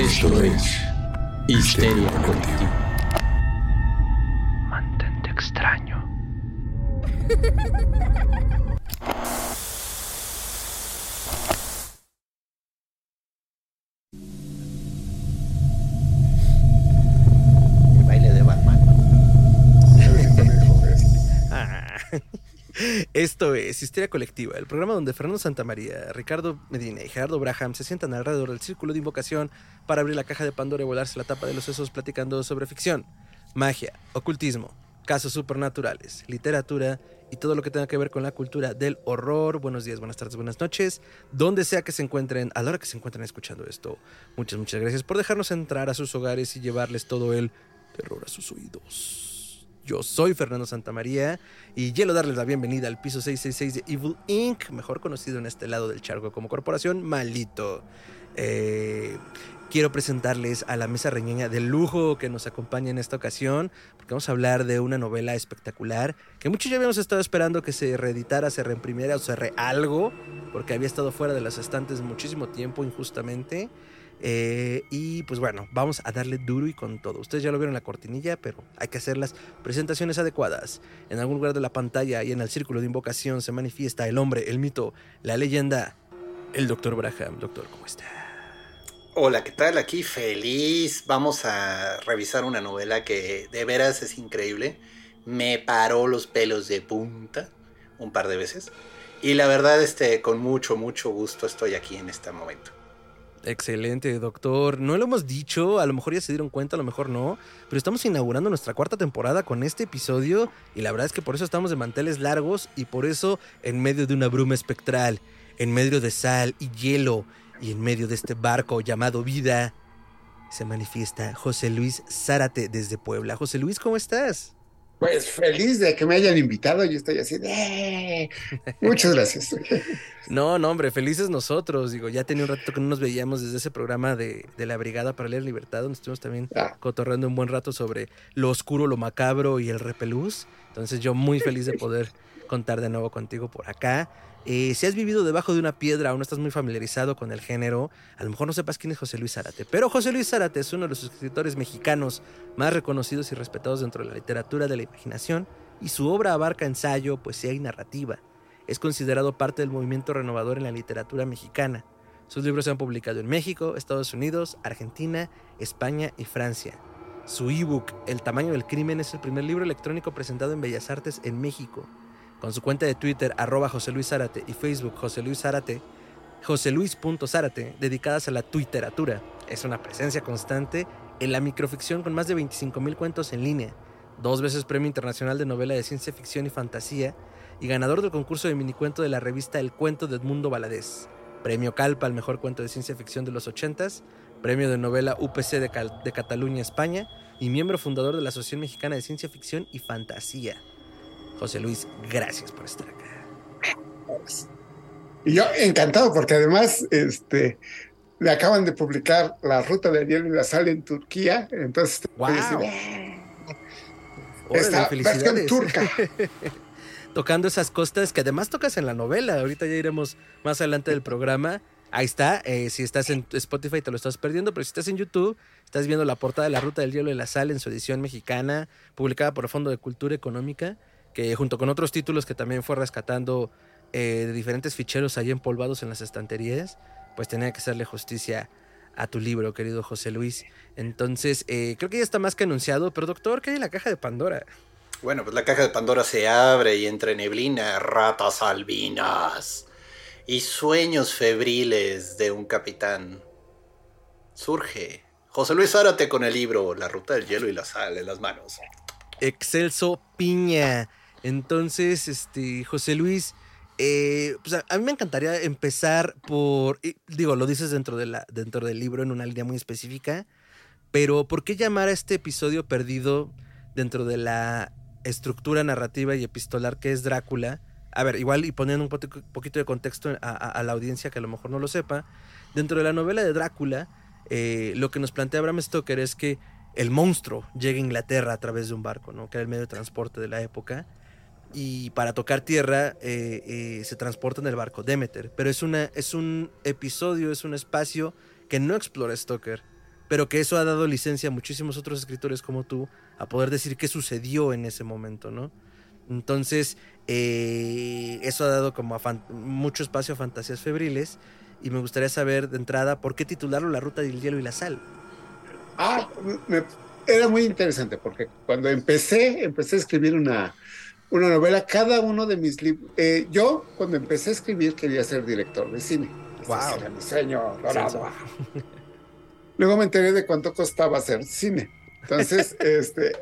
Esto es Histeria Colectiva. Esto es Histeria Colectiva, el programa donde Fernando Santamaría, Ricardo Medina y Gerardo Braham se sientan alrededor del círculo de invocación para abrir la caja de Pandora y volarse la tapa de los sesos platicando sobre ficción, magia, ocultismo, casos supernaturales, literatura y todo lo que tenga que ver con la cultura del horror. Buenos días, buenas tardes, buenas noches, donde sea que se encuentren, a la hora que se encuentren escuchando esto. Muchas, muchas gracias por dejarnos entrar a sus hogares y llevarles todo el terror a sus oídos. Yo soy Fernando Santamaría y quiero darles la bienvenida al piso 666 de Evil Inc., mejor conocido en este lado del charco como corporación Malito. Eh, quiero presentarles a la mesa reñeña de lujo que nos acompaña en esta ocasión, porque vamos a hablar de una novela espectacular que muchos ya habíamos estado esperando que se reeditara, se reimprimiera o se re algo, porque había estado fuera de las estantes muchísimo tiempo injustamente. Eh, y pues bueno, vamos a darle duro y con todo. Ustedes ya lo vieron en la cortinilla, pero hay que hacer las presentaciones adecuadas. En algún lugar de la pantalla y en el círculo de invocación se manifiesta el hombre, el mito, la leyenda, el doctor Braham. Doctor, ¿cómo está? Hola, ¿qué tal? Aquí feliz. Vamos a revisar una novela que de veras es increíble. Me paró los pelos de punta un par de veces. Y la verdad, este, con mucho, mucho gusto estoy aquí en este momento. Excelente, doctor. No lo hemos dicho, a lo mejor ya se dieron cuenta, a lo mejor no, pero estamos inaugurando nuestra cuarta temporada con este episodio y la verdad es que por eso estamos de manteles largos y por eso en medio de una bruma espectral, en medio de sal y hielo y en medio de este barco llamado vida, se manifiesta José Luis Zárate desde Puebla. José Luis, ¿cómo estás? Pues feliz de que me hayan invitado, yo estoy así de... "Eh". Muchas gracias. No, no, hombre, felices nosotros. Digo, ya tenía un rato que no nos veíamos desde ese programa de, de la Brigada para leer Libertad, donde estuvimos también Ah. cotorreando un buen rato sobre lo oscuro, lo macabro y el repelús. Entonces yo muy feliz de poder contar de nuevo contigo por acá. Eh, si has vivido debajo de una piedra o no estás muy familiarizado con el género, a lo mejor no sepas quién es José Luis Zárate. Pero José Luis Zárate es uno de los escritores mexicanos más reconocidos y respetados dentro de la literatura de la imaginación y su obra abarca ensayo, poesía y narrativa. Es considerado parte del movimiento renovador en la literatura mexicana. Sus libros se han publicado en México, Estados Unidos, Argentina, España y Francia. Su ebook, El tamaño del crimen, es el primer libro electrónico presentado en Bellas Artes en México. Con su cuenta de Twitter, arroba José Luis Zárate, y Facebook, José Luis Zárate, joseluis.zárate, dedicadas a la tuiteratura. Es una presencia constante en la microficción con más de 25.000 cuentos en línea, dos veces Premio Internacional de Novela de Ciencia Ficción y Fantasía, y ganador del concurso de minicuento de la revista El Cuento de Edmundo Valadez, Premio Calpa al mejor cuento de ciencia ficción de los 80s, Premio de Novela UPC de Cataluña, España, y miembro fundador de la Asociación Mexicana de Ciencia Ficción y Fantasía. José Luis, gracias por estar acá. Y yo encantado porque además este, le acaban de publicar La Ruta del Hielo y la Sal en Turquía. Entonces, de. Órale, esta versión turca. Tocando esas costas que además tocas en la novela. Ahorita ya iremos más adelante del programa. Ahí está. eh, si estás en Spotify te lo estás perdiendo, pero si estás en YouTube, estás viendo la portada de La Ruta del Hielo y la Sal en su edición mexicana, publicada por el Fondo de Cultura Económica, que junto con otros títulos que también fue rescatando eh, de diferentes ficheros ahí empolvados en las estanterías, pues tenía que hacerle justicia a tu libro, querido José Luis. Entonces, eh, creo que ya está más que anunciado, pero doctor, ¿qué hay en la caja de Pandora? Bueno, pues la caja de Pandora se abre y entre neblina, ratas albinas y sueños febriles de un capitán. Surge José Luis Zárate con el libro La Ruta del Hielo y la Sal en las manos. Excelso Piña. Entonces, este, José Luis, eh, pues a, mí me encantaría empezar por, digo, lo dices dentro, de la, dentro del libro en una línea muy específica, pero ¿por qué llamar a este episodio perdido dentro de la estructura narrativa y epistolar que es Drácula? A ver, igual y poniendo un poquito de contexto a, a- a la audiencia que a lo mejor no lo sepa, dentro de la novela de Drácula, eh, lo que nos plantea Bram Stoker es que el monstruo llega a Inglaterra a través de un barco, ¿no? que era el medio de transporte de la época. Y para tocar tierra eh, eh, se transporta en el barco Demeter. Pero es, una, es un episodio, es un espacio que no explora Stoker. pero que eso ha dado licencia a muchísimos otros escritores como tú a poder decir qué sucedió en ese momento, ¿no? Entonces, eh, eso ha dado como mucho espacio a fantasías febriles y me gustaría saber de entrada por qué titularlo La Ruta del Hielo y la Sal. Ah, era muy interesante porque cuando empecé, empecé a escribir una, una novela, cada uno de mis libros, eh, yo cuando empecé a escribir quería ser director de cine. Wow. Ese era mi sueño dorado. Luego me enteré de cuánto costaba hacer cine. Entonces, este,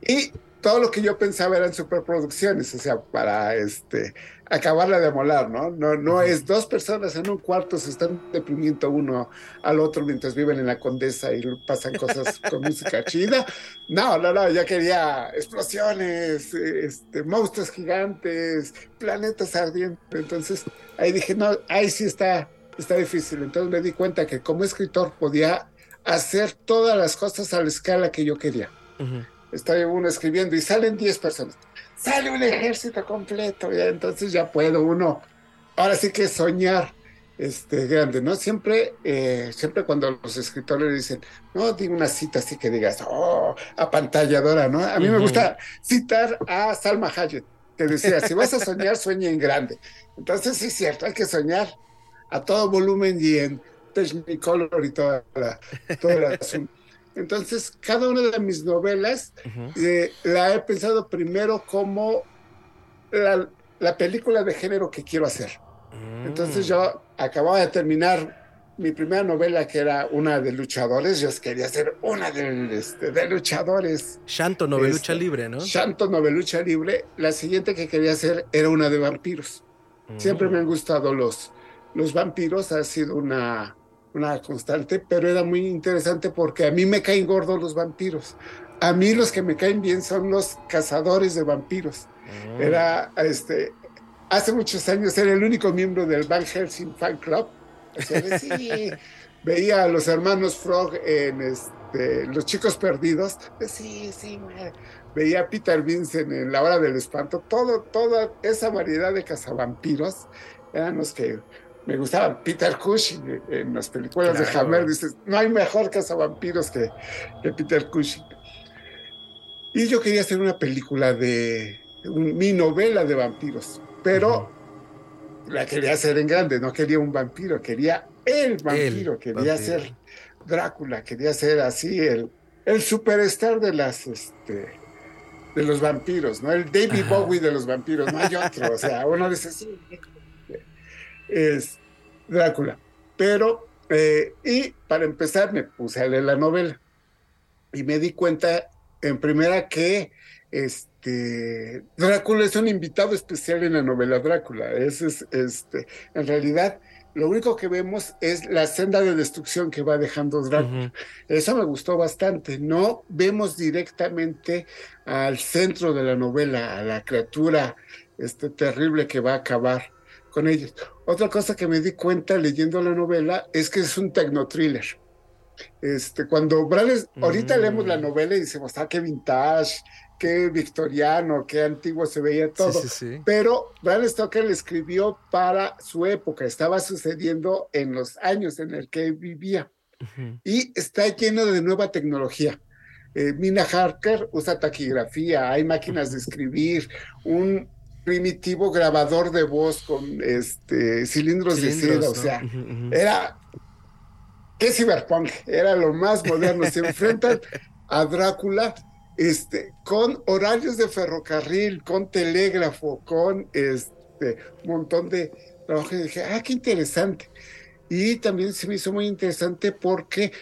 y todo lo que yo pensaba eran superproducciones, o sea, para este, acabarla de molar, ¿no? No, no es dos personas en un cuarto se están deprimiendo uno al otro mientras viven en la condesa y pasan cosas con música chida. No, no, no, yo quería explosiones, este, monstruos gigantes, planetas ardientes. Entonces ahí dije, no, ahí sí está, está difícil. Entonces me di cuenta que como escritor podía hacer todas las cosas a la escala que yo quería está uno escribiendo y salen 10 personas. Sale un ejército completo, y entonces ya puedo uno, ahora sí que soñar este, grande, ¿no? Siempre, eh, siempre cuando los escritores dicen, no, digo una cita así que digas, oh, apantalladora, ¿no? A mí me gusta citar a Salma Hayek, que decía, si vas a soñar, sueña en grande. Entonces, sí es cierto, hay que soñar a todo volumen y en Technicolor y toda la, todo el asunto. Entonces, cada una de mis novelas eh, la he pensado primero como la, película de género que quiero hacer. Mm. Entonces, yo acababa de terminar mi primera novela, que era una de luchadores. Yo quería hacer una de, este, de luchadores. Shanto Novelucha este, Libre, ¿no? Shanto Novelucha Libre. La siguiente que quería hacer era una de vampiros. Siempre me han gustado los, los vampiros. Ha sido una una constante, pero era muy interesante porque a mí me caen gordos los vampiros. A mí los que me caen bien son los cazadores de vampiros. Ah. Era, este, hace muchos años era el único miembro del Van Helsing Fan Club. veía a los hermanos Frog en este, Los Chicos Perdidos. Sí, sí, veía a Peter Vincent en La Hora del Espanto. Todo, toda esa variedad de cazavampiros eran los que me gustaba Peter Cushing en las películas de Hammer. Dices, no hay mejor cazavampiros que, que Peter Cushing. Y yo quería hacer una película de mi novela de vampiros, pero la quería hacer en grande, no quería un vampiro, quería el vampiro, quería ser Drácula, quería ser así el, el superstar de las este, de los vampiros, ¿no? El David Bowie de los vampiros, no hay otro. O sea, uno dice, sí, es Drácula. Pero, eh, y para empezar, me puse a leer la novela y me di cuenta en primera que este Drácula es un invitado especial en la novela Drácula. Es, este, en realidad, lo único que vemos es la senda de destrucción que va dejando Drácula. Eso me gustó bastante. No vemos directamente al centro de la novela, a la criatura este, terrible que va a acabar con ellos. Otra cosa que me di cuenta leyendo la novela es que es un tecno-thriller. Este, cuando Bradley, ahorita leemos la mm. novela y decimos, ah, qué vintage, qué victoriano, qué antiguo se veía todo. Pero Bradley Stoker le escribió para su época, estaba sucediendo en los años en el que vivía. Y está lleno de nueva tecnología. Eh, Mina Harker usa taquigrafía, hay máquinas de escribir, un, primitivo grabador de voz con este cilindros, de seda, o sea, era qué cyberpunk, era lo más moderno. Se enfrentan a Drácula este, con horarios de ferrocarril, con telégrafo, con este montón de trabajo. Y dije, ah, qué interesante. Y también se me hizo muy interesante porque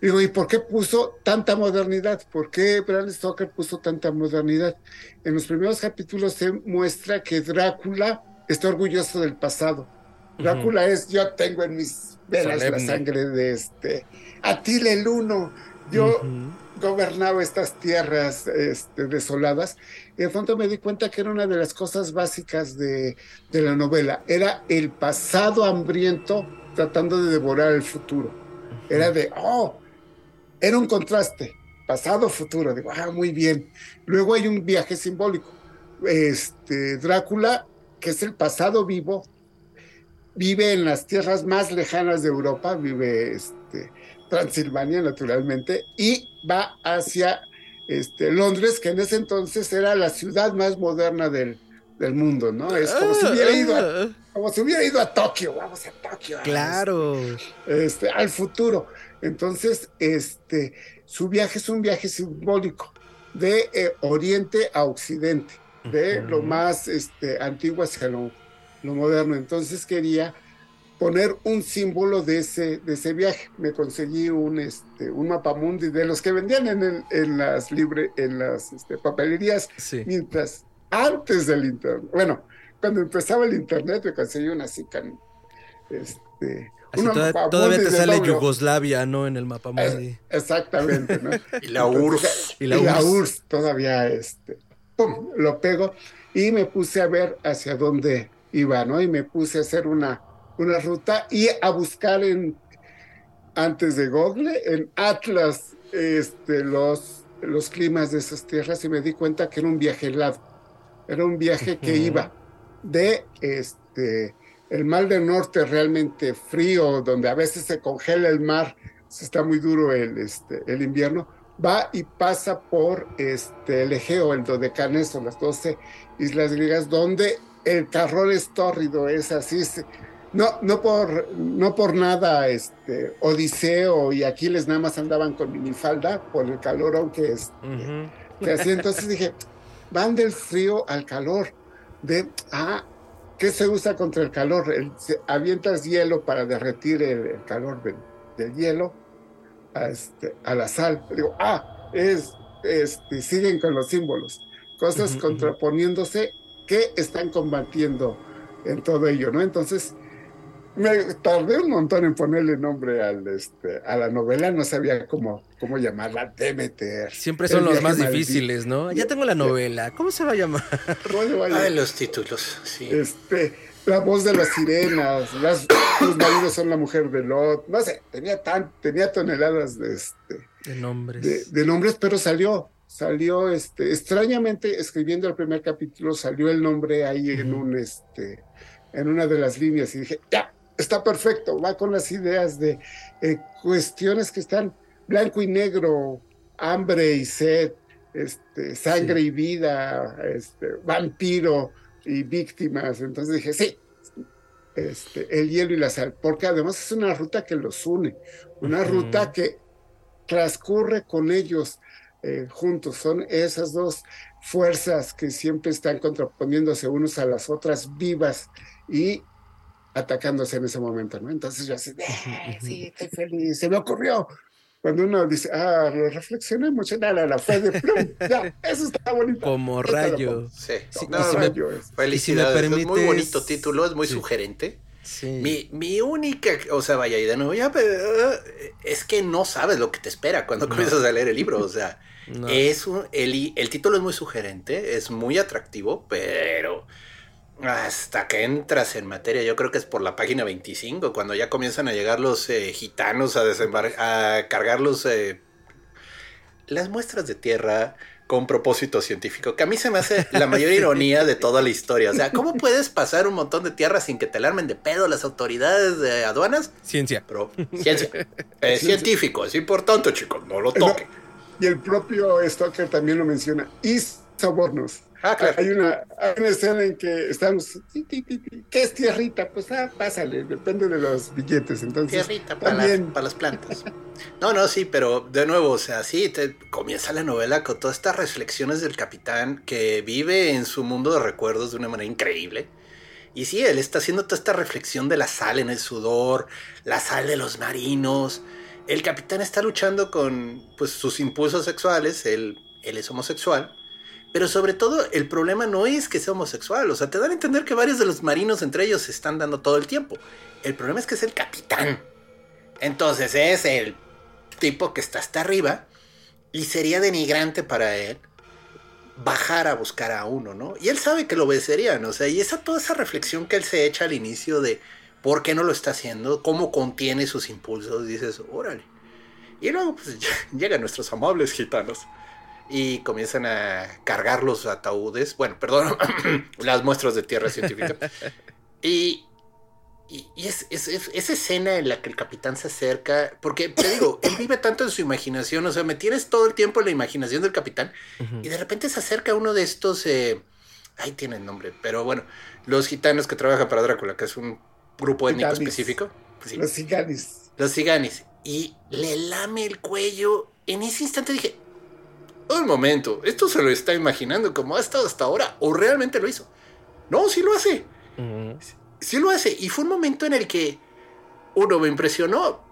Digo, ¿y por qué puso tanta modernidad? ¿Por qué Bram Stoker puso tanta modernidad? En los primeros capítulos se muestra que Drácula está orgulloso del pasado. Drácula es, yo tengo en mis venas la sangre de este Atila el Uno. Yo gobernaba estas tierras este, desoladas. Y de pronto me di cuenta que era una de las cosas básicas de, de la novela. Era el pasado hambriento tratando de devorar el futuro. Era de, oh, era un contraste, pasado-futuro. Digo, ah, muy bien. Luego hay un viaje simbólico. Este, Drácula, que es el pasado vivo, vive en las tierras más lejanas de Europa, vive este, Transilvania naturalmente, y va hacia este, Londres, que en ese entonces era la ciudad más moderna del, del mundo, ¿no? Es como si hubiera ido a, como si hubiera ido a Tokio, vamos a Tokio. Claro. Este, al futuro. Entonces, este, su viaje es un viaje simbólico de eh, oriente a occidente, de lo más este, antiguo hacia lo, lo moderno. Entonces quería poner un símbolo de ese, de ese viaje. Me conseguí un, este, un mapamundi de los que vendían en, en las, libre, en las este, papelerías, mientras antes del internet. Bueno, cuando empezaba el internet me conseguí una así este, todavía, te sale Yugoslavia, ¿no? En el mapamundi. exactamente, ¿no? y la URSS. Y la, URSS. todavía, este, pum, lo pego y me puse a ver hacia dónde iba, ¿no? Y me puse a hacer una una ruta y a buscar en antes de Google, en Atlas, este, los, los climas de esas tierras y me di cuenta que era un viaje helado. Era un viaje que iba de este, el mar del norte realmente frío, donde a veces se congela el mar, se está muy duro el, este, el invierno, va y pasa por este, el Egeo, el Dodecaneso, las 12 islas griegas, donde el carrón es tórrido, es así, no, no por, no por nada, este, Odiseo y Aquiles nada más andaban con minifalda por el calor, aunque es, así. Entonces dije, van del frío al calor, de, ah, ¿qué se usa contra el calor? avientas hielo para derretir el, calor del, hielo a, este, a la sal. Digo, ah, es, este, siguen con los símbolos, cosas contraponiéndose que están combatiendo en todo ello, ¿no? Entonces, me tardé un montón en ponerle nombre al, este, a la novela, no sabía cómo, cómo llamarla, Demeter. Siempre son los más difíciles, ¿no? Ya tengo la novela, ¿cómo se va a llamar? Ah, los títulos, sí. Este, la voz de las sirenas, las, los maridos son la mujer de Lot, no sé, tenía, tan, tenía toneladas de, este, de nombres. De, nombres, pero salió, salió, este, extrañamente, escribiendo el primer capítulo, salió el nombre ahí en un, este, en una de las líneas y dije, ya, está perfecto, va con las ideas de eh, cuestiones que están blanco y negro, hambre y sed, este, sangre y vida, este, vampiro y víctimas. Entonces dije, sí, este, el hielo y la sal, porque además es una ruta que los une, una ruta que transcurre con ellos eh, juntos. Son esas dos fuerzas que siempre están contraponiéndose unos a las otras vivas y atacándose en ese momento, ¿no? Entonces yo así, eh, sí, estoy feliz, se me ocurrió. Cuando uno dice, ah, lo reflexioné mucho, nada, la fe de plum, ya, eso está bonito. Como rayo. Sí, como rayo. felicidades, es muy bonito título, es muy sugerente. Sí. Mi, mi única, o sea, vaya, y de nuevo, ya, pero, es que no sabes lo que te espera cuando comienzas a leer el libro, o sea, es un, el, el título es muy sugerente, es muy atractivo, pero hasta que entras en materia, yo creo que es por la página 25, cuando ya comienzan a llegar los eh, gitanos a, a cargar los, eh, las muestras de tierra con propósito científico, que a mí se me hace la mayor ironía de toda la historia. O sea, ¿cómo puedes pasar un montón de tierra sin que te alarmen de pedo las autoridades de aduanas? Ciencia. Pero, ciencia. Es científico, es importante, chicos, no lo toquen. Y el propio Stoker también lo menciona. Y sobornos. Ah, claro. Hay una, escena en que estamos, ¿qué es tierrita? Pues ah, pásale, depende de los billetes. Entonces, tierrita para, las, plantas. No, no, sí, pero de nuevo, o sea, sí, te, comienza la novela con todas estas reflexiones del capitán que vive en su mundo de recuerdos de una manera increíble. Y sí, él está haciendo toda esta reflexión de la sal en el sudor, la sal de los marinos. El capitán está luchando con pues, sus impulsos sexuales, él, él es homosexual pero sobre todo, el problema no es que sea homosexual. O sea, te dan a entender que varios de los marinos entre ellos se están dando todo el tiempo. El problema es que es el capitán. Entonces es el tipo que está hasta arriba. Y sería denigrante para él bajar a buscar a uno, ¿no? Y él sabe que lo obedecerían. O sea, y esa toda esa reflexión que él se echa al inicio de por qué no lo está haciendo, cómo contiene sus impulsos, dices, órale. Y luego pues llegan nuestros amables gitanos y comienzan a cargar los ataúdes, bueno, perdón, las muestras de tierra científica. Y, y, es, esa escena en la que el capitán se acerca, porque te digo, él vive tanto en su imaginación, o sea, me tienes todo el tiempo en la imaginación del capitán, y de repente se acerca uno de estos, eh, ahí tiene el nombre, pero bueno, los gitanos que trabajan para Drácula, que es un grupo étnico específico. Los ciganis. Los ciganis. Y le lame el cuello. En ese instante dije, un momento, esto se lo está imaginando como ha estado hasta ahora, o realmente lo hizo. No, sí lo hace sí lo hace. Y fue un momento en el que, uno, me impresionó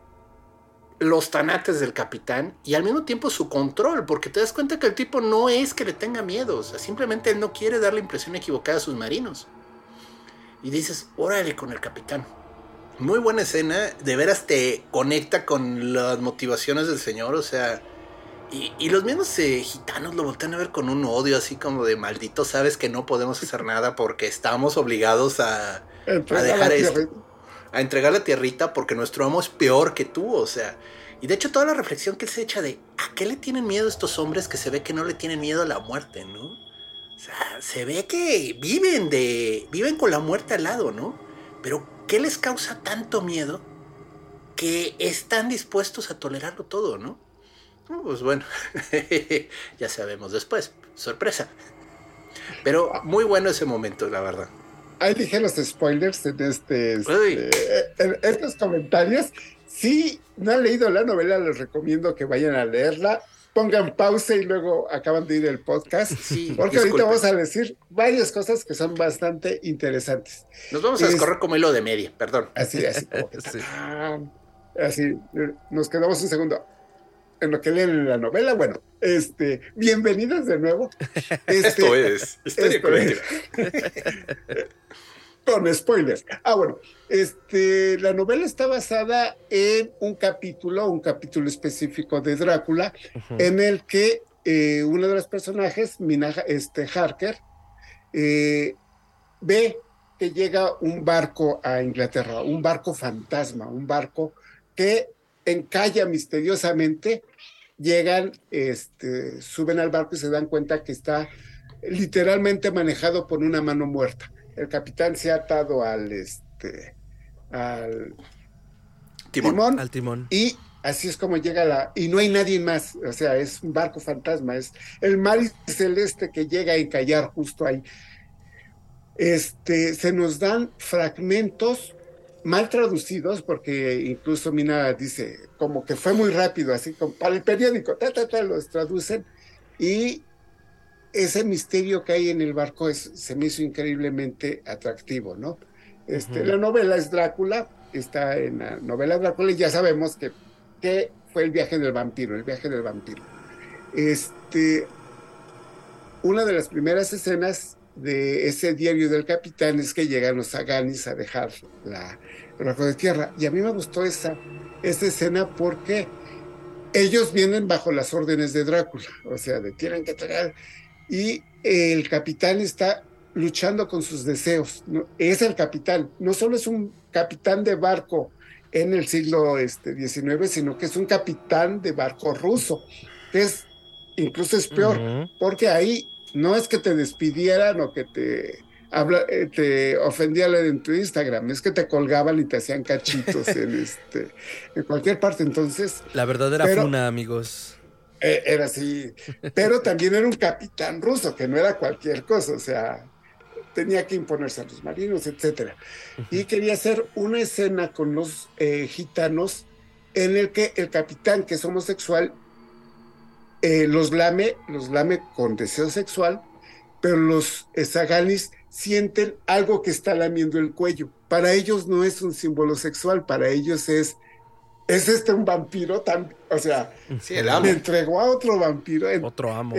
los tanates del capitán y al mismo tiempo su control, porque te das cuenta que el tipo no es que le tenga miedo, o sea, simplemente él no quiere dar la impresión equivocada a sus marinos. Y dices, órale con el capitán. Muy buena escena, de veras te conecta con las motivaciones del señor, o sea, y, los mismos eh, gitanos lo voltean a ver con un odio así como de maldito, sabes que no podemos hacer nada porque estamos obligados a, a dejar esto, a entregar la tierrita porque nuestro amo es peor que tú, o sea. Y de hecho toda la reflexión que se echa de ¿a qué le tienen miedo estos hombres que se ve que no le tienen miedo a la muerte, ¿no? O sea, se ve que viven de viven con la muerte al lado, ¿no? Pero ¿qué les causa tanto miedo que están dispuestos a tolerarlo todo, ¿no? Pues bueno, ya sabemos después, sorpresa. Pero muy bueno ese momento, la verdad ahí dije los spoilers en, este, este en estos comentarios. Si no han leído la novela, les recomiendo que vayan a leerla. Pongan pausa y luego acaban de ir el podcast. porque ahorita vamos a decir varias cosas que son bastante interesantes. Nos vamos a escorrer como hilo de media, perdón. Así, así. así, nos quedamos un segundo en lo que leen en la novela. Bueno, este, bienvenidos de nuevo. esto es historia colectiva. Con spoilers. Ah, bueno, este, la novela está basada en un capítulo, un capítulo específico de Drácula, en el que eh, uno de los personajes, Mina, este, Harker, eh, ve que llega un barco a Inglaterra, un barco fantasma, un barco que encalla misteriosamente, llegan, este, suben al barco y se dan cuenta que está literalmente manejado por una mano muerta. El capitán se ha atado al, este, al timón, al timón. Y así es como llega la... Y no hay nadie más, o sea, es un barco fantasma, es el mar celeste que llega a encallar justo ahí. Este, se nos dan fragmentos mal traducidos, porque incluso Mina dice como que fue muy rápido, así como para el periódico, ta, ta, ta, los traducen y ese misterio que hay en el barco es, se me hizo increíblemente atractivo, ¿no? Este, La novela es Drácula, está en la novela Drácula y ya sabemos que, que fue el viaje del vampiro, el viaje del vampiro. Este, una de las primeras escenas de ese diario del capitán es que llegan los Aganis a dejar la, rajo de tierra. Y a mí me gustó esa, esa escena porque ellos vienen bajo las órdenes de Drácula, o sea, de tienen que tener. Y el capitán está luchando con sus deseos. Es el capitán, no solo es un capitán de barco en el siglo este, XIX, sino que es un capitán de barco ruso, que es incluso es peor, porque ahí no es que te despidieran o que te, habla, eh, te ofendían en tu Instagram, es que te colgaban y te hacían cachitos en, este, en cualquier parte. Entonces. La verdadera funa, amigos. Eh, era así. Pero también era un capitán ruso, que no era cualquier cosa, o sea, tenía que imponerse a los marinos, etcétera. Y quería hacer una escena con los eh, gitanos en el que el capitán, que es homosexual, eh, los lame, los lame con deseo sexual, pero los zaganis sienten algo que está lamiendo el cuello. Para ellos no es un símbolo sexual, para ellos es, es este un vampiro, tan, o sea, me entregó a otro vampiro. Otro amo.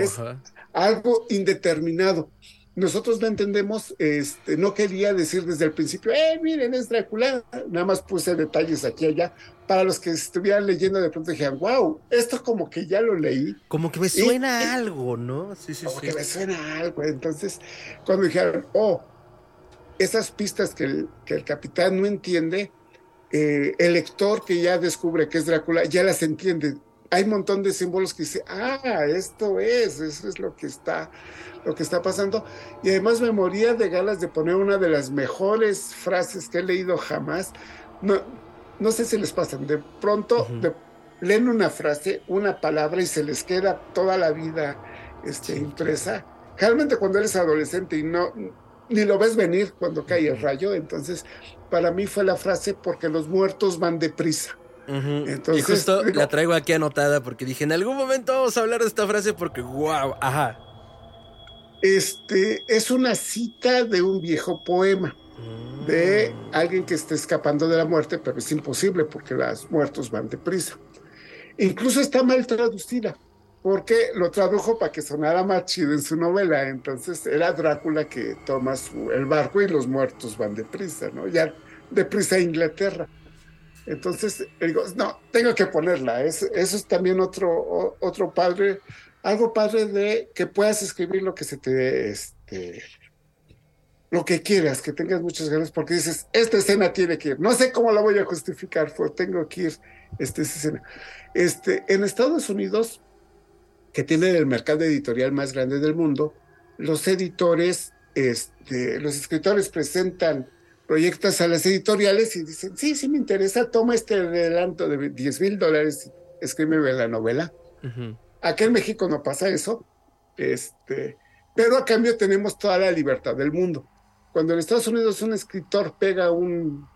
algo indeterminado nosotros no entendemos, este, no quería decir desde el principio, eh, miren, es Drácula, nada más puse detalles aquí y allá, para los que estuvieran leyendo de pronto dijeron, wow, esto como que ya lo leí. Como que me suena algo, ¿no? Sí, sí, como que me suena algo. Entonces, cuando dijeron, oh, esas pistas que el, que el capitán no entiende, eh, el lector que ya descubre que es Drácula ya las entiende. hay un montón de símbolos que dice, ah, esto es, eso es lo que está, lo que está pasando. Y además me moría de ganas de poner una de las mejores frases que he leído jamás. No, no sé si les pasan, de pronto leen una frase, una palabra y se les queda toda la vida este, impresa. Realmente cuando eres adolescente y no, ni lo ves venir cuando cae el rayo, entonces para mí fue la frase porque los muertos van deprisa y justo la traigo aquí anotada porque dije, en algún momento vamos a hablar de esta frase porque, wow, ajá. Este es una cita de un viejo poema de mm. alguien que está escapando de la muerte, pero es imposible porque los muertos van deprisa. Incluso está mal traducida, porque lo tradujo para que sonara más chido en su novela. Entonces era Drácula que toma el barco y los muertos van deprisa, ¿no? Ya deprisa a Inglaterra. Entonces, digo, no, tengo que ponerla. eso es también otro, otro padre, algo padre de que puedas escribir lo que se te, este, lo que quieras, que tengas muchas ganas, porque dices, esta escena tiene que ir. No sé cómo la voy a justificar, pero tengo que ir este, esta escena. Este, en Estados Unidos, que tiene el mercado editorial más grande del mundo, los editores, este, los escritores presentan proyectas a las editoriales y dicen, sí, sí me interesa, toma este adelanto de 10 mil dólares, escríbeme la novela. Aquí en México no pasa eso, este, pero a cambio tenemos toda la libertad del mundo. Cuando en Estados Unidos un escritor pega un,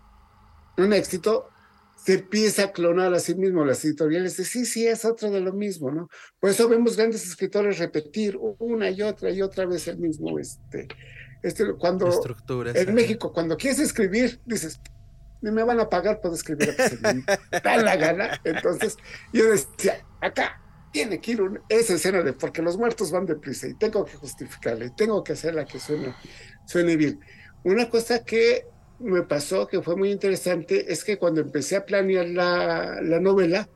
un éxito, se empieza a clonar a sí mismo. Las editoriales dicen, sí, sí, es otro de lo mismo, ¿no? Por eso vemos grandes escritores repetir una y otra y otra vez el mismo, este, este, cuando en México, cuando quieres escribir, dices, ni me van a pagar por escribir da la gana. Entonces, yo decía, acá tiene que ir esa escena de porque los muertos van deprisa y tengo que justificarle, tengo que hacerla que suene, suene bien. Una cosa que me pasó que fue muy interesante es que cuando empecé a planear la, la novela,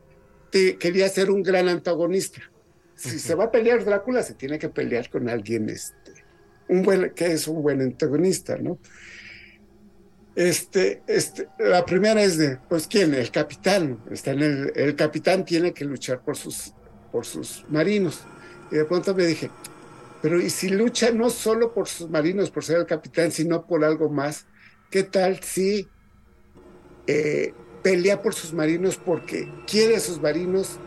te, quería ser un gran antagonista. Si se va a pelear Drácula, se tiene que pelear con alguien este, un buen, que es un buen antagonista, ¿no? Este, este, la primera es de, pues, ¿quién? El capitán. Está en el, el capitán tiene que luchar por sus, por sus marinos. Y de pronto me dije, pero ¿y si lucha no solo por sus marinos, por ser el capitán, sino por algo más? ¿Qué tal si eh, pelea por sus marinos porque quiere a sus marinos,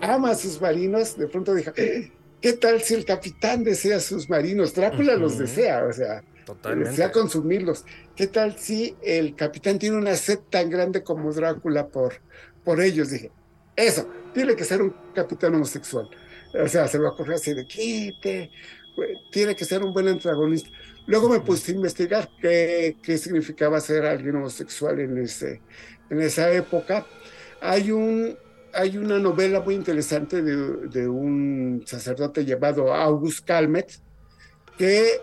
ama a sus marinos? De pronto dije, ¿Qué tal si el capitán desea sus marinos? Drácula los desea, o sea, desea consumirlos. ¿Qué tal si el capitán tiene una sed tan grande como Drácula por, por ellos? Dije, eso, tiene que ser un capitán homosexual. O sea, se me ocurrió así de quite, tiene que ser un buen antagonista. Luego me puse a investigar qué, qué significaba ser alguien homosexual en, ese, en esa época. Hay un hay una novela muy interesante de, un sacerdote llamado August Calmet, que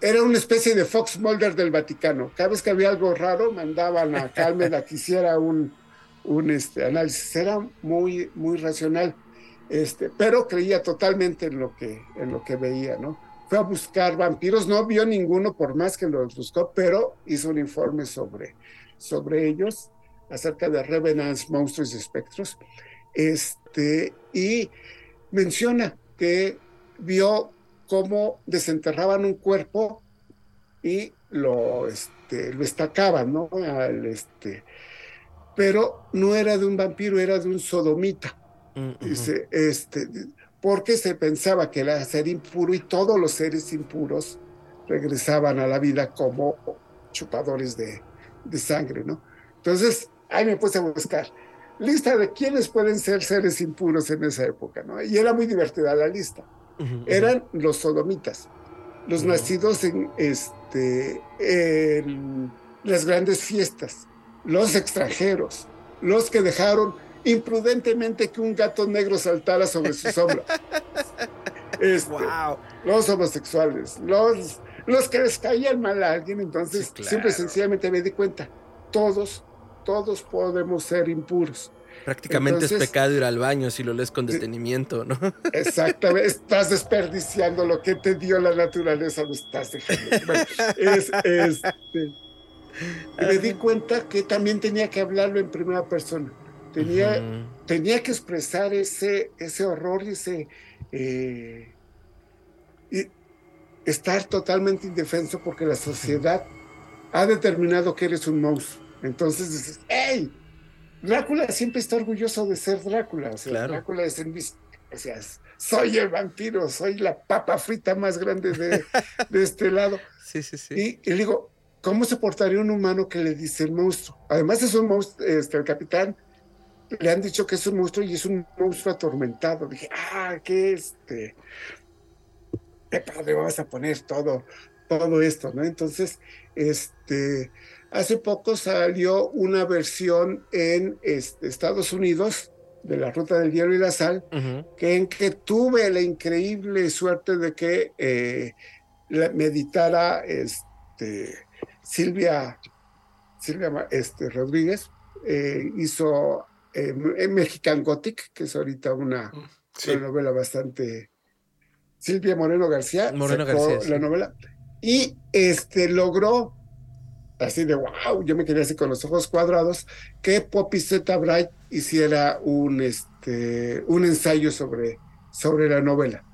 era una especie de Fox Mulder del Vaticano. Cada vez que había algo raro, mandaban a Calmet a que hiciera un, un este, análisis. Era muy, muy racional, este, pero creía totalmente en lo, que, en lo que veía, ¿no? Fue a buscar vampiros, no vio ninguno por más que los buscó, pero hizo un informe sobre, sobre ellos acerca de Revenants, Monstruos y Espectros, este, y menciona que vio cómo desenterraban un cuerpo y lo, este, lo estacaban, ¿no? Al, este, pero no era de un vampiro, era de un sodomita. Mm, Dice, este, porque se pensaba que era ser impuro y todos los seres impuros regresaban a la vida como chupadores de, de sangre, ¿no? Entonces, ahí me puse a buscar lista de quiénes pueden ser seres impuros en esa época, ¿no? Y era muy divertida la lista. Eran los sodomitas, los nacidos en, este, en las grandes fiestas, los extranjeros, los que dejaron imprudentemente que un gato negro saltara sobre su sombra. Este, los homosexuales, los, los que les caían mal a alguien, entonces siempre sencillamente me di cuenta, todos todos podemos ser impuros. Prácticamente es pecado ir al baño si lo lees con detenimiento, ¿no? Exactamente, estás desperdiciando lo que te dio la naturaleza, lo estás dejando. es, este, me di cuenta que también tenía que hablarlo en primera persona. tenía, Ujú. tenía que expresar ese, ese horror y ese... eh, y estar totalmente indefenso porque la sociedad ha determinado que eres un monstruo. Entonces dices, ¡hey! Drácula siempre está orgulloso de ser Drácula. O sea, Claro. Drácula es el mis- o sea, soy el vampiro, soy la papa frita más grande de, de este lado. Sí, sí, sí. Y, y le digo, ¿cómo se portaría un humano que le dice el monstruo? Además es un monstruo, este, el capitán le han dicho que es un monstruo y es un monstruo atormentado. Dije, ah, qué este, qué padre, vamos a poner todo, todo esto, ¿no? Entonces, este, hace poco salió una versión en este, Estados Unidos de la Ruta del Hielo y la Sal, que en que tuve la increíble suerte de que eh, la meditara este, Silvia, Silvia este, Rodríguez, eh, hizo eh, en Mexican Gothic, que es ahorita una, Sí. una novela bastante... Silvia Moreno García Moreno sacó García, sí. la novela y este logró así de wow, yo me quedé así con los ojos cuadrados, que Poppy Z. Bright hiciera un, este, un ensayo sobre, sobre la novela.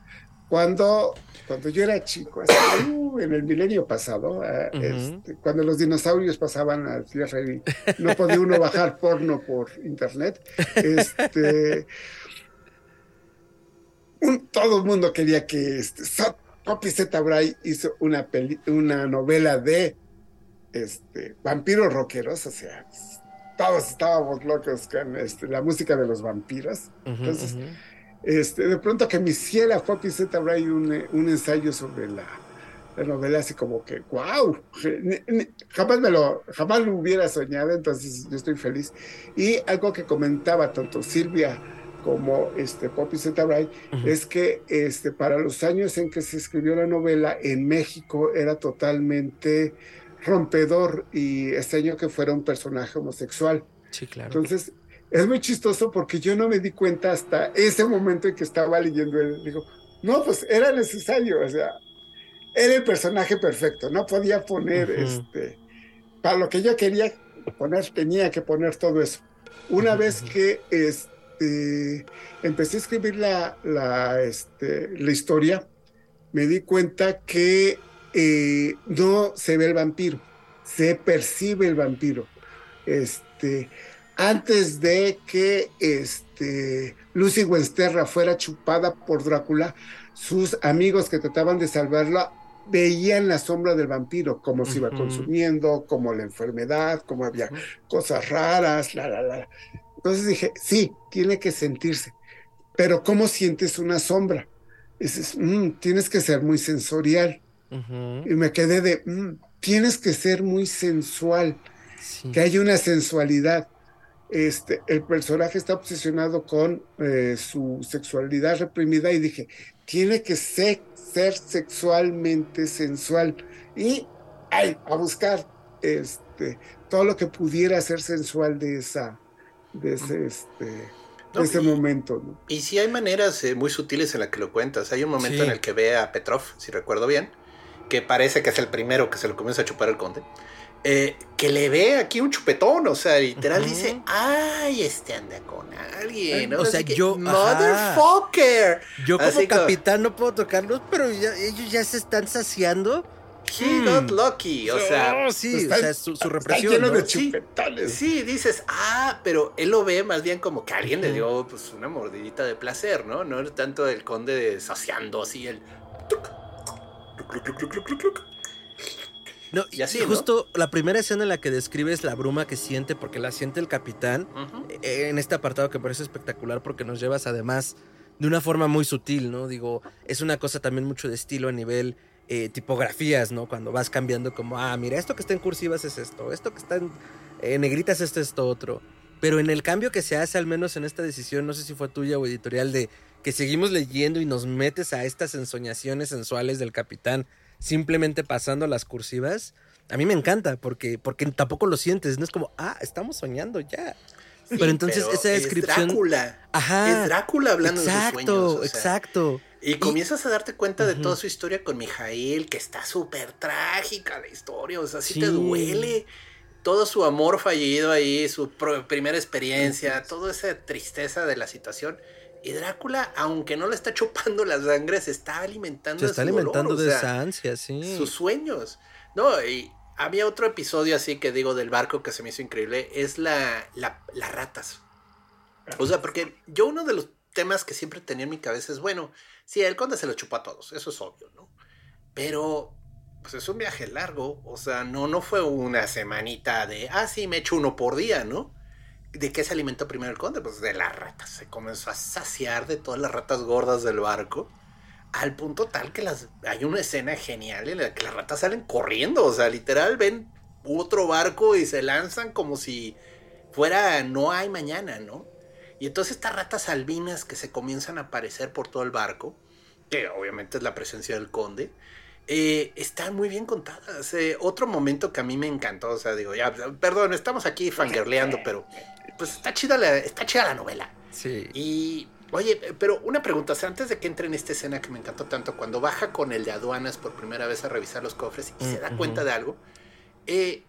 Cuando, cuando yo era chico, uh, en el milenio pasado, Ujú. este, cuando los dinosaurios pasaban a tierra y no podía uno bajar porno por internet, este, un- todo el mundo quería que este, So- Poppy Z. Bright hizo una, peli- una novela de este, vampiros rockeros, o sea, todos estábamos locos con este, la música de los vampiros. Entonces. Este, de pronto que me hiciera Poppy Z. Bray un, eh, un ensayo sobre la, la novela, así como que, wow, jamás me lo, jamás lo hubiera soñado, entonces yo estoy feliz. Y algo que comentaba tanto Silvia como este, Poppy Z. Bray, Ujú. es que este, para los años en que se escribió la novela, en México era totalmente rompedor y extraño que fuera un personaje homosexual. Sí, claro. Entonces, es muy chistoso porque yo no me di cuenta hasta ese momento en que estaba leyendo el. Digo, no, pues era necesario, o sea, era el personaje perfecto, no podía poner este. Para lo que yo quería poner, tenía que poner todo eso. Una vez que este, empecé a escribir la, la, este, la historia, me di cuenta que eh, no se ve el vampiro, se percibe el vampiro. Este, antes de que este, Lucy Westerra fuera chupada por Drácula, sus amigos que trataban de salvarla veían la sombra del vampiro, cómo se iba consumiendo, como la enfermedad, cómo había cosas raras, la, la, la. Entonces dije, sí, tiene que sentirse, pero ¿cómo sientes una sombra? Dices, "Mm, tienes que ser muy sensorial. Y me quedé de, "Mm, tienes que ser muy sensual Sí. que hay una sensualidad. Este, el personaje está obsesionado con eh, su sexualidad reprimida y dije, tiene que ser, ser sexualmente sensual. Y ay, a buscar este, todo lo que pudiera ser sensual de esa, de ese, este, de ese y- momento. ¿no? Y sí hay maneras eh, muy sutiles en las que lo cuentas. Hay un momento Sí. en el que ve a Petrov, si recuerdo bien, que parece que es el primero que se lo comienza a chupar el conde. Eh, que le ve aquí un chupetón, o sea, literal Ujú. dice, ay, este anda con alguien. O sea, que, yo- ajá. Motherfucker. Yo como Así como- capitán no puedo tocarlos, pero ya- ellos ya se están saciando. He Hmm. got lucky. O sea, Oh, sí, está- o sea, su, su Está represión. lleno ¿no? de Sí. chupetones. Sí, dices, ah, pero él lo ve más bien como que alguien le dio pues una mordidita de placer, ¿no? No tanto el conde de saciando así el. No, Y así, justo la primera escena en la que describes la bruma que siente, porque la siente el capitán, eh, en este apartado que parece espectacular porque nos llevas además de una forma muy sutil, ¿no? Digo, es una cosa también mucho de estilo a nivel eh, tipografías, ¿no? Cuando vas cambiando como, ah, mira, esto que está en cursivas es esto, esto que está en eh, negritas es esto otro. Pero en el cambio que se hace, al menos en esta decisión, no sé si fue tuya o editorial, de que seguimos leyendo y nos metes a estas ensoñaciones sensuales del capitán, simplemente pasando las cursivas, a mí me encanta, porque, porque tampoco lo sientes, no es como, ah, estamos soñando ya. Sí, pero entonces esa es descripción... Drácula. Ajá. Es Drácula hablando exacto, de sus sueños. o sea, exacto. Y comienzas a darte cuenta de toda su historia con Mijail, que está súper trágica la historia, o sea, sí, Sí. te duele. todo su amor fallido ahí, su primera experiencia, toda esa tristeza de la situación. Y Drácula, aunque no le está chupando las sangre, se está alimentando se de está su alimentando dolor, de o sea, esa ansia, sí. sus sueños. No, y había otro episodio así que digo del barco que se me hizo increíble, es la, la las ratas. O sea, porque yo uno de los temas que siempre tenía en mi cabeza es, bueno, sí, el conde se lo chupó a todos, eso es obvio, ¿no? Pero, pues es un viaje largo, o sea, no, no fue una semanita de, ah, sí, me echo uno por día, ¿no? ¿De qué se alimentó primero el conde? Pues de las ratas. Se comenzó a saciar de todas las ratas gordas del barco. Al punto tal que las, hay una escena genial en la que las ratas salen corriendo. O sea, literal ven otro barco y se lanzan como si fuera no hay mañana, ¿no? Y entonces estas ratas albinas que se comienzan a aparecer por todo el barco, que obviamente es la presencia del conde, eh, están muy bien contadas. Eh, otro momento que a mí me encantó, o sea, digo, ya, perdón, estamos aquí fangirleando, pero pues está chida la, está chida la novela. Sí. Y, oye, pero una pregunta, o sea, antes de que entre en esta escena que me encantó tanto, cuando baja con el de aduanas por primera vez a revisar los cofres y se da cuenta de algo, eh,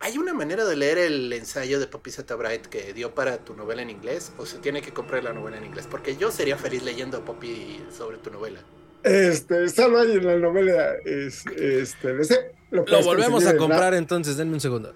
¿hay una manera de leer el ensayo de Poppy Zeta Bright que dio para tu novela en inglés o se tiene que comprar la novela en inglés? Porque yo sería feliz leyendo Poppy sobre tu novela. Este, solo hay en la novela. Es, este, ese- Lo volvemos a en comprar entonces, denme un segundo.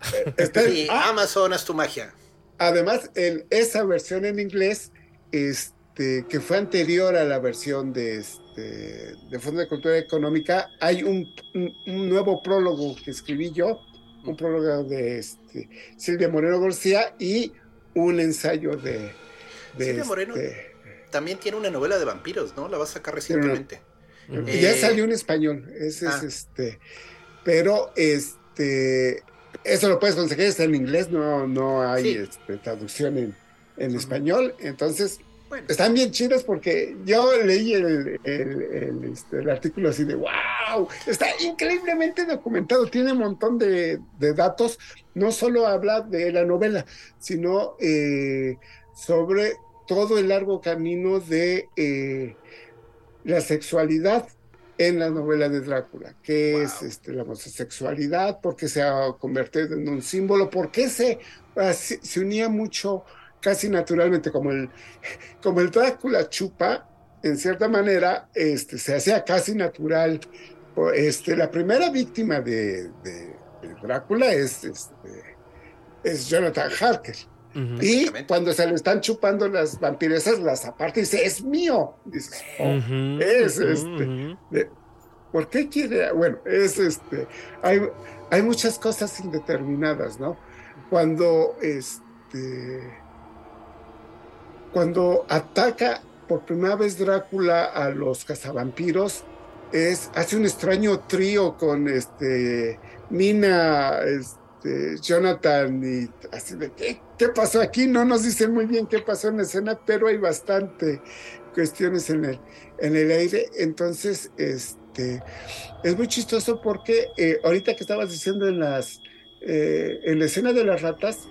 Y ah, Amazon es tu magia. Además, en esa versión en inglés, este, que fue anterior a la versión de, este, de Fondo de Cultura Económica, hay un, un- un nuevo prólogo que escribí yo, un prólogo de este, Silvia Moreno García y un ensayo de... de Silvia Moreno. este, También tiene una novela de vampiros, ¿no? La vas a sacar recientemente. Ujú. Eh, ya salió en español, ese ah. es este, pero este, eso lo puedes conseguir, está en inglés, no, no hay Sí. este, traducción en, en español, entonces Bueno, están bien chidas porque yo leí el, el- el, este, el artículo así de wow, está increíblemente documentado, tiene un montón de, de datos, no solo habla de la novela, sino eh, sobre todo el largo camino de eh, la sexualidad en la novela de Drácula, que Wow. es este, la homosexualidad, porque se ha convertido en un símbolo, porque se, así- se unía mucho casi naturalmente, como el, como el Drácula chupa, en cierta manera, este, se hacía casi natural. Este, la primera víctima de, de- de Drácula es, este, es Jonathan Harker. Y cuando se le están chupando las vampiresas, las aparte y dice, es mío. Dices, "Oh, es ujú, este. ¿Por qué quiere? Bueno, es este. Hay, hay muchas cosas indeterminadas, ¿no? Cuando este. Cuando ataca por primera vez Drácula a los cazavampiros, es, hace un extraño trío con este Mina, este, Jonathan y así de ¿qué, qué pasó aquí? No nos dicen muy bien qué pasó en la escena, pero hay bastante cuestiones en el, en el aire. Entonces, este es muy chistoso porque eh, ahorita que estabas diciendo en las eh, en la escena de las ratas,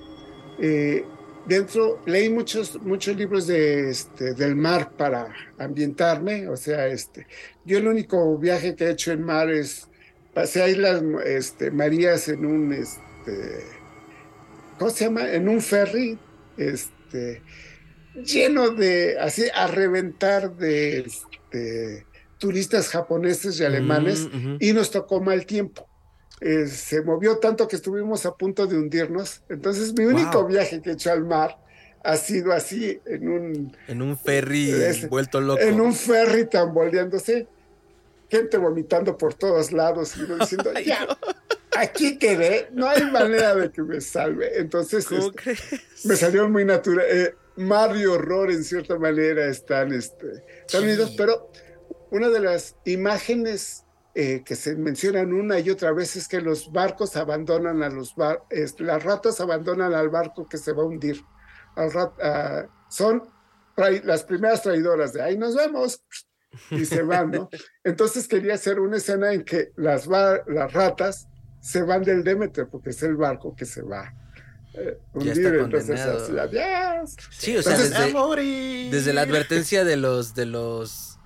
eh, dentro leí muchos muchos libros de este del mar para ambientarme, o sea, este yo el único viaje que he hecho en mar es pasé a Islas este, Marías en un este ¿cómo se llama? En un ferry este lleno de así a reventar de este, turistas japoneses y alemanes Mm, y nos tocó mal tiempo. Eh, se movió tanto que estuvimos a punto de hundirnos. Entonces, mi único Wow. viaje que he hecho al mar ha sido así, en un, En un ferry vuelto loco. en un ferry tamboleándose, gente vomitando por todos lados y diciendo, ya. Aquí quedé, no hay manera de que me salve. Entonces, ¿Cómo este, crees? me salió muy natural. Eh, mar y horror, en cierta manera, están, este, están Sí. unidos, pero una de las imágenes eh, que se mencionan una y otra vez es que los barcos abandonan a los bar es- las ratas abandonan al barco que se va a hundir. Al rat- ah, son las primeras traidoras de ahí nos vemos y se van, ¿no? Entonces quería hacer una escena en que las, las ratas se van del Demeter porque es el barco que se va. eh, hundir, entonces así, adiós. Sí, o sea, Entonces, desde, a morir. desde la advertencia de los, de los,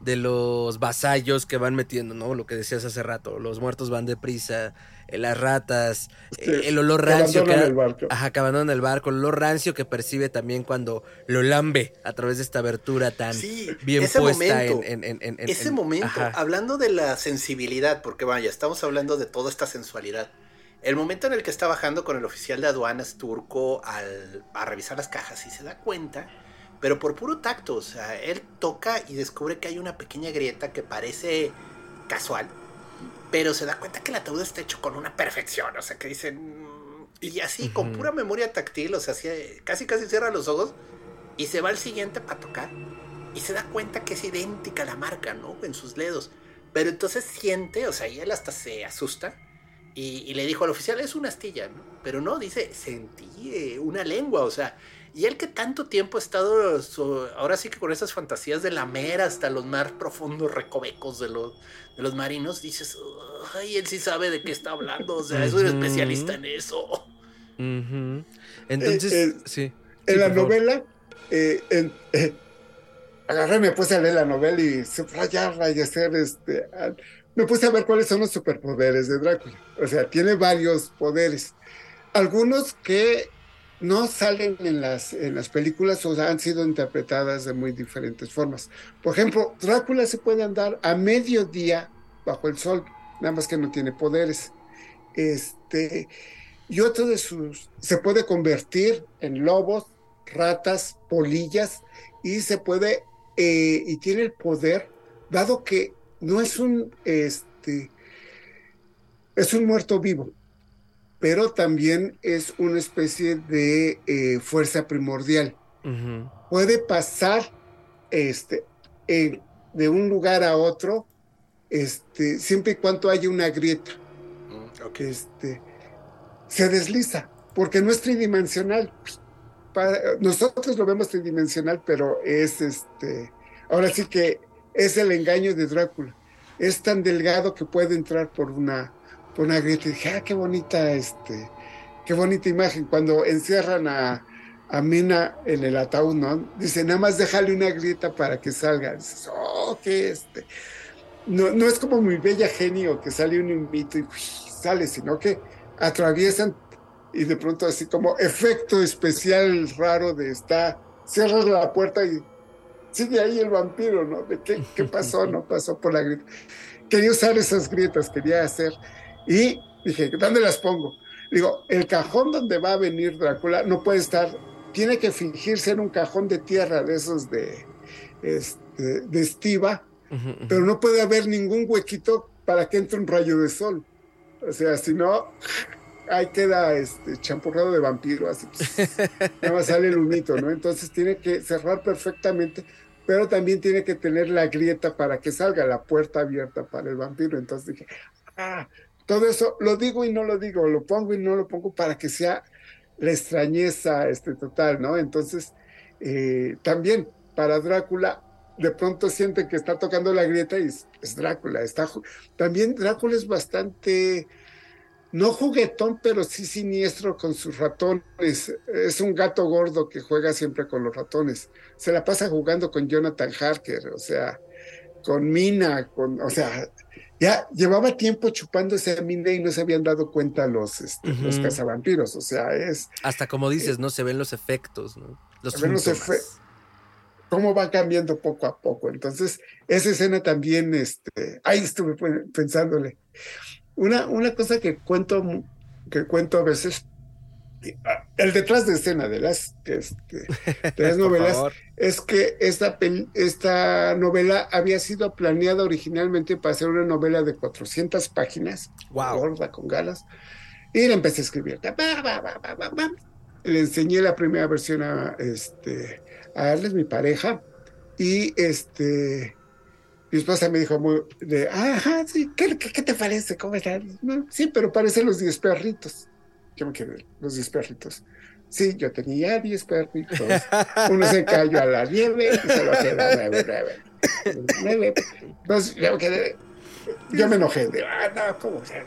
de los vasallos que van metiendo, ¿no? Lo que decías hace rato, los muertos van deprisa, las ratas, Sí, eh, el olor rancio que, abandonan el barco. Ajá, que abandonan el barco, el olor rancio que percibe también cuando lo lambe a través de esta abertura tan Sí, bien ese puesta momento, en, en- en- en- Ese en- momento, ajá. hablando de la sensibilidad, porque vaya, estamos hablando de toda esta sensualidad. El momento en el que está bajando con el oficial de aduanas turco al, a revisar las cajas y se da cuenta, pero por puro tacto, o sea, él toca y descubre que hay una pequeña grieta que parece casual, pero se da cuenta que el ataúd está hecho con una perfección, o sea, que dicen... "Mm", Y así, con Ujú. pura memoria táctil, o sea, así, casi casi cierra los ojos y se va al siguiente para tocar y se da cuenta que es idéntica la marca, ¿no? En sus dedos. Pero entonces siente, o sea, y él hasta se asusta y, y le dijo al oficial, es una astilla, ¿no? Pero no, dice, sentí eh, una lengua, o sea, y él que tanto tiempo ha estado, so- ahora sí que con esas fantasías de lamer hasta los más profundos recovecos de los, de los marinos, dices, ay, él sí sabe de qué está hablando, o sea, es un especialista en eso. Ujú. Entonces, Eh, eh, sí. En Sí, la novela, eh, en- eh, agarré, me puse a leer la novela y subrayarla y hacer este. al- me puse a ver cuáles son los superpoderes de Drácula. O sea, tiene varios poderes. Algunos que no salen en las, en las películas o han sido interpretadas de muy diferentes formas. Por ejemplo, Drácula se puede andar a mediodía bajo el sol, nada más que no tiene poderes. Este, y otro de sus, se puede convertir en lobos, ratas, polillas, y se puede, eh, y tiene el poder, dado que no es un, este, es un muerto vivo, pero también es una especie de eh, fuerza primordial. Puede pasar este, en- de un lugar a otro, este, siempre y cuando haya una grieta Mm, este, se desliza, porque no es tridimensional. Nosotros lo vemos tridimensional, pero es este, ahora sí que es el engaño de Drácula. Es tan delgado que puede entrar por una, por una grieta. Y dije, ah, qué bonita, este, qué bonita imagen. Cuando encierran a, a Mina en el ataúd, ¿no? Dice, nada más déjale una grieta para que salga. Dices, oh, que este. No, no es como muy bella genio que sale un invito y uy, sale, sino que atraviesan y de pronto así como efecto especial raro de está, cierras la puerta y sigue ahí el vampiro, ¿no? ¿De qué, qué pasó? No pasó por la grieta. Quería usar esas grietas, quería hacer. Y dije, ¿dónde las pongo? Digo, el cajón donde va a venir Drácula no puede estar, tiene que fingirse en un cajón de tierra de esos de, este, de estiva, Ujú, ujú. pero no puede haber ningún huequito para que entre un rayo de sol. O sea, si no, ahí queda este champurrado de vampiro, así nada más sale el humito, ¿no? Entonces tiene que cerrar perfectamente, pero también tiene que tener la grieta para que salga la puerta abierta para el vampiro. Entonces dije, ah, todo eso lo digo y no lo digo, lo pongo y no lo pongo para que sea la extrañeza este, total, ¿no? Entonces, eh, también para Drácula, de pronto siente que está tocando la grieta y es, es Drácula. Está, también Drácula es bastante, no juguetón, pero sí siniestro con sus ratones. Es un gato gordo que juega siempre con los ratones. Se la pasa jugando con Jonathan Harker, o sea, con Mina, con, o sea, ya llevaba tiempo chupándose a Mina y no se habían dado cuenta los, este, los cazavampiros. O sea, es Hasta como dices, ¿no? Se ven los efectos, ¿no? Los Se ven los síntomas. efe- cómo va cambiando poco a poco. Entonces, esa escena también, este, ahí estuve pe- pensándole. Una, una cosa que cuento, que cuento a veces, el detrás de escena de las, este, de las novelas, es que esta, esta novela había sido planeada originalmente para ser una novela de 400 páginas, Wow. gorda, con ganas, y la empecé a escribir. Le enseñé la primera versión a, este, a Arles, mi pareja, y este, mi esposa me dijo, muy, de, ajá, sí, ¿qué, qué, qué te parece? ¿Cómo estás? "No, sí, pero parecen los 10 perritos. Yo me quedé, los 10 perritos. Sí, yo tenía 10 perritos. Uno se cayó a la nieve y se lo quedó nueve, nueve. Nueve. Entonces yo me quedé, yo me enojé, de, ah, no, ¿cómo se?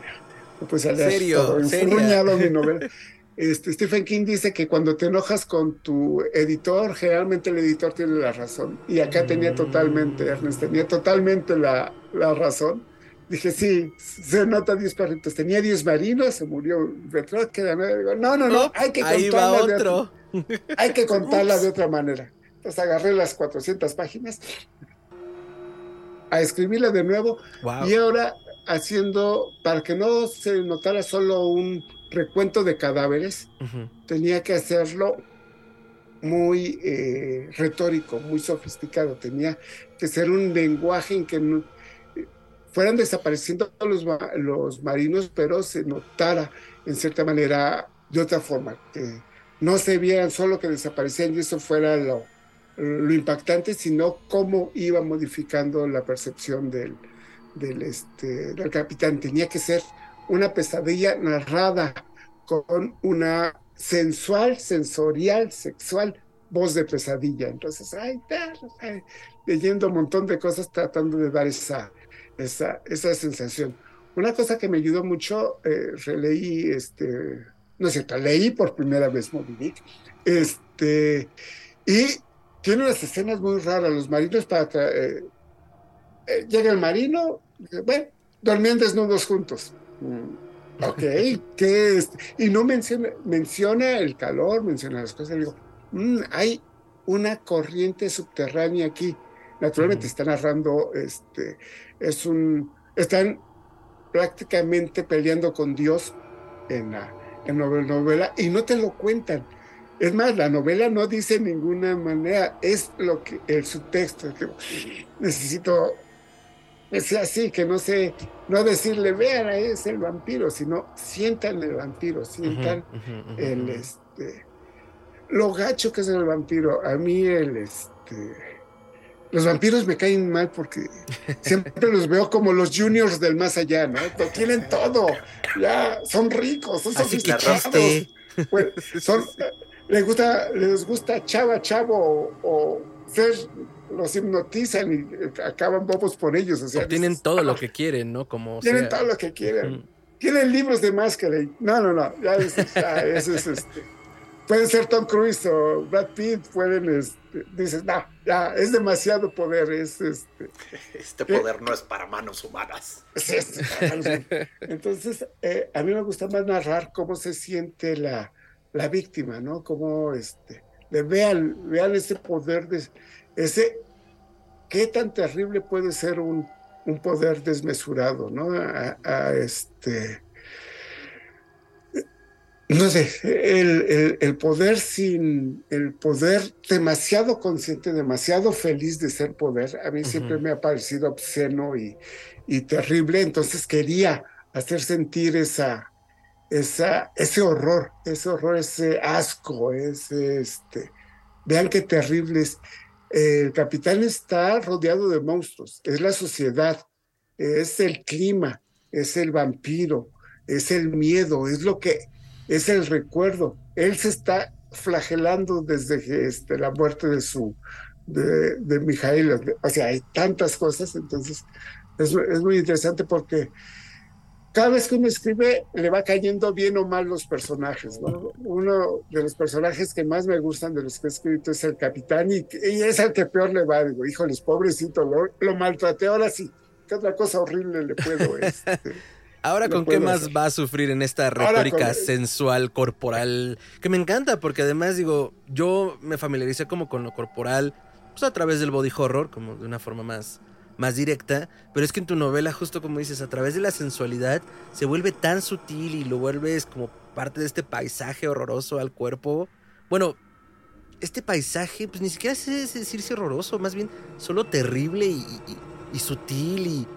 Pues a leer Serio, enfurruñado mi novela. Este, Stephen King dice que cuando te enojas con tu editor, generalmente el editor tiene la razón. Y acá tenía totalmente, Ernest, tenía totalmente la, la razón. Dije, sí, se nota 10 perritos. Tenía 10 marinos, se murió Petro, queda Digo, no, no, no, hay que Ahí va contarla, de, otro. hay que contarla de otra manera. Entonces agarré las 400 páginas a escribirla de nuevo Wow. y ahora haciendo, para que no se notara solo un recuento de cadáveres, tenía que hacerlo muy eh, retórico, muy sofisticado. Tenía que ser un lenguaje en que no- fueran desapareciendo los, los marinos, pero se notara en cierta manera de otra forma, que no se vieran solo que desaparecían y eso fuera lo, lo impactante, sino cómo iba modificando la percepción del, del, este, del capitán. Tenía que ser una pesadilla narrada con una sensual, sensorial, sexual voz de pesadilla. Entonces, ay, leyendo un montón de cosas tratando de dar esa, esa, esa sensación. Una cosa que me ayudó mucho, eh, releí, este, no es cierto, leí por primera vez Moby Dick, este, y tiene unas escenas muy raras. Los marinos para eh, eh, llega el marino, bueno, dormían desnudos juntos. Mm, ok, ¿qué es? Y no menciona, menciona el calor, menciona las cosas. Digo, "Mm, hay una corriente subterránea aquí. Naturalmente está narrando, este, es un, están prácticamente peleando con Dios en la, en la novela y no te lo cuentan. Es más, la novela no dice de ninguna manera, es lo que el subtexto. que necesito que sea así, que no sé, no decirle, vean, ahí es el vampiro, sino sientan el vampiro, sientan el este lo gacho que es el vampiro. A mí el este los vampiros me caen mal porque siempre los veo como los juniors del más allá, ¿no? Lo tienen todo, ya son ricos, son sofisticados. son, les gusta, les gusta chava, chavo o, o ser, los hipnotizan y eh, acaban bobos por ellos. O sea, dices, todo lo "Ah, que quieren, ¿no? Como tienen sea. todo lo que quieren. Tienen libros de máscara. y- No, no, no. Ya, es, ya, eso es este. Pueden ser Tom Cruise o Brad Pitt, pueden, este, dices, no, ya, es demasiado poder, es este. Este poder no es para manos humanas. es. Entonces, eh, a mí me gusta más narrar cómo se siente la, la víctima, ¿no? Cómo este, le vean, vean ese poder, de, ese, qué tan terrible puede ser un, un poder desmesurado, ¿no? A, a este. No sé, el, el, el poder sin, el poder demasiado consciente, demasiado feliz de ser poder, a mí siempre me ha parecido obsceno y, y terrible, entonces quería hacer sentir esa, esa, ese horror, ese horror, ese asco, ese, este, vean qué terrible es. El capitán está rodeado de monstruos, es la sociedad, es el clima, es el vampiro, es el miedo, es lo que, es el recuerdo. Él se está flagelando desde este, la muerte de su, de, de Mijail, o sea, hay tantas cosas, entonces es, es muy interesante porque cada vez que uno escribe le va cayendo bien o mal los personajes. ¿no? Uno de los personajes que más me gustan de los que he escrito es el capitán y, y es el que peor le va. Digo, híjoles, pobrecito, lo, lo maltraté. Ahora sí, ¿qué otra cosa horrible le puedo? Este? Ahora, ¿con qué más hacer. va a sufrir en esta retórica con- sensual, corporal? Que me encanta, porque además, digo, yo me familiaricé como con lo corporal, pues a través del body horror, como de una forma más, más directa. Pero es que en tu novela, justo como dices, a través de la sensualidad, se vuelve tan sutil y lo vuelves como parte de este paisaje horroroso al cuerpo. Bueno, este paisaje, pues ni siquiera sé decirse horroroso, más bien solo terrible y, y- y sutil y.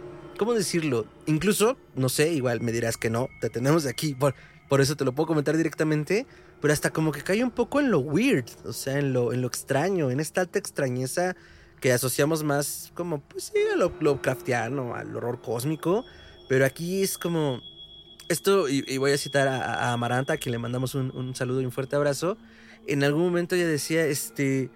¿Cómo decirlo? Incluso, no sé, igual me dirás que no, te tenemos aquí, por, por eso te lo puedo comentar directamente, pero hasta como que cae un poco en lo weird, o sea, en lo, en lo extraño, en esta alta extrañeza que asociamos más como, pues sí, a lo Lovecraftiano, al horror cósmico, pero aquí es como... Esto, y, y voy a citar a, a Amaranta, a quien le mandamos un, un saludo y un fuerte abrazo. En algún momento ella decía, este,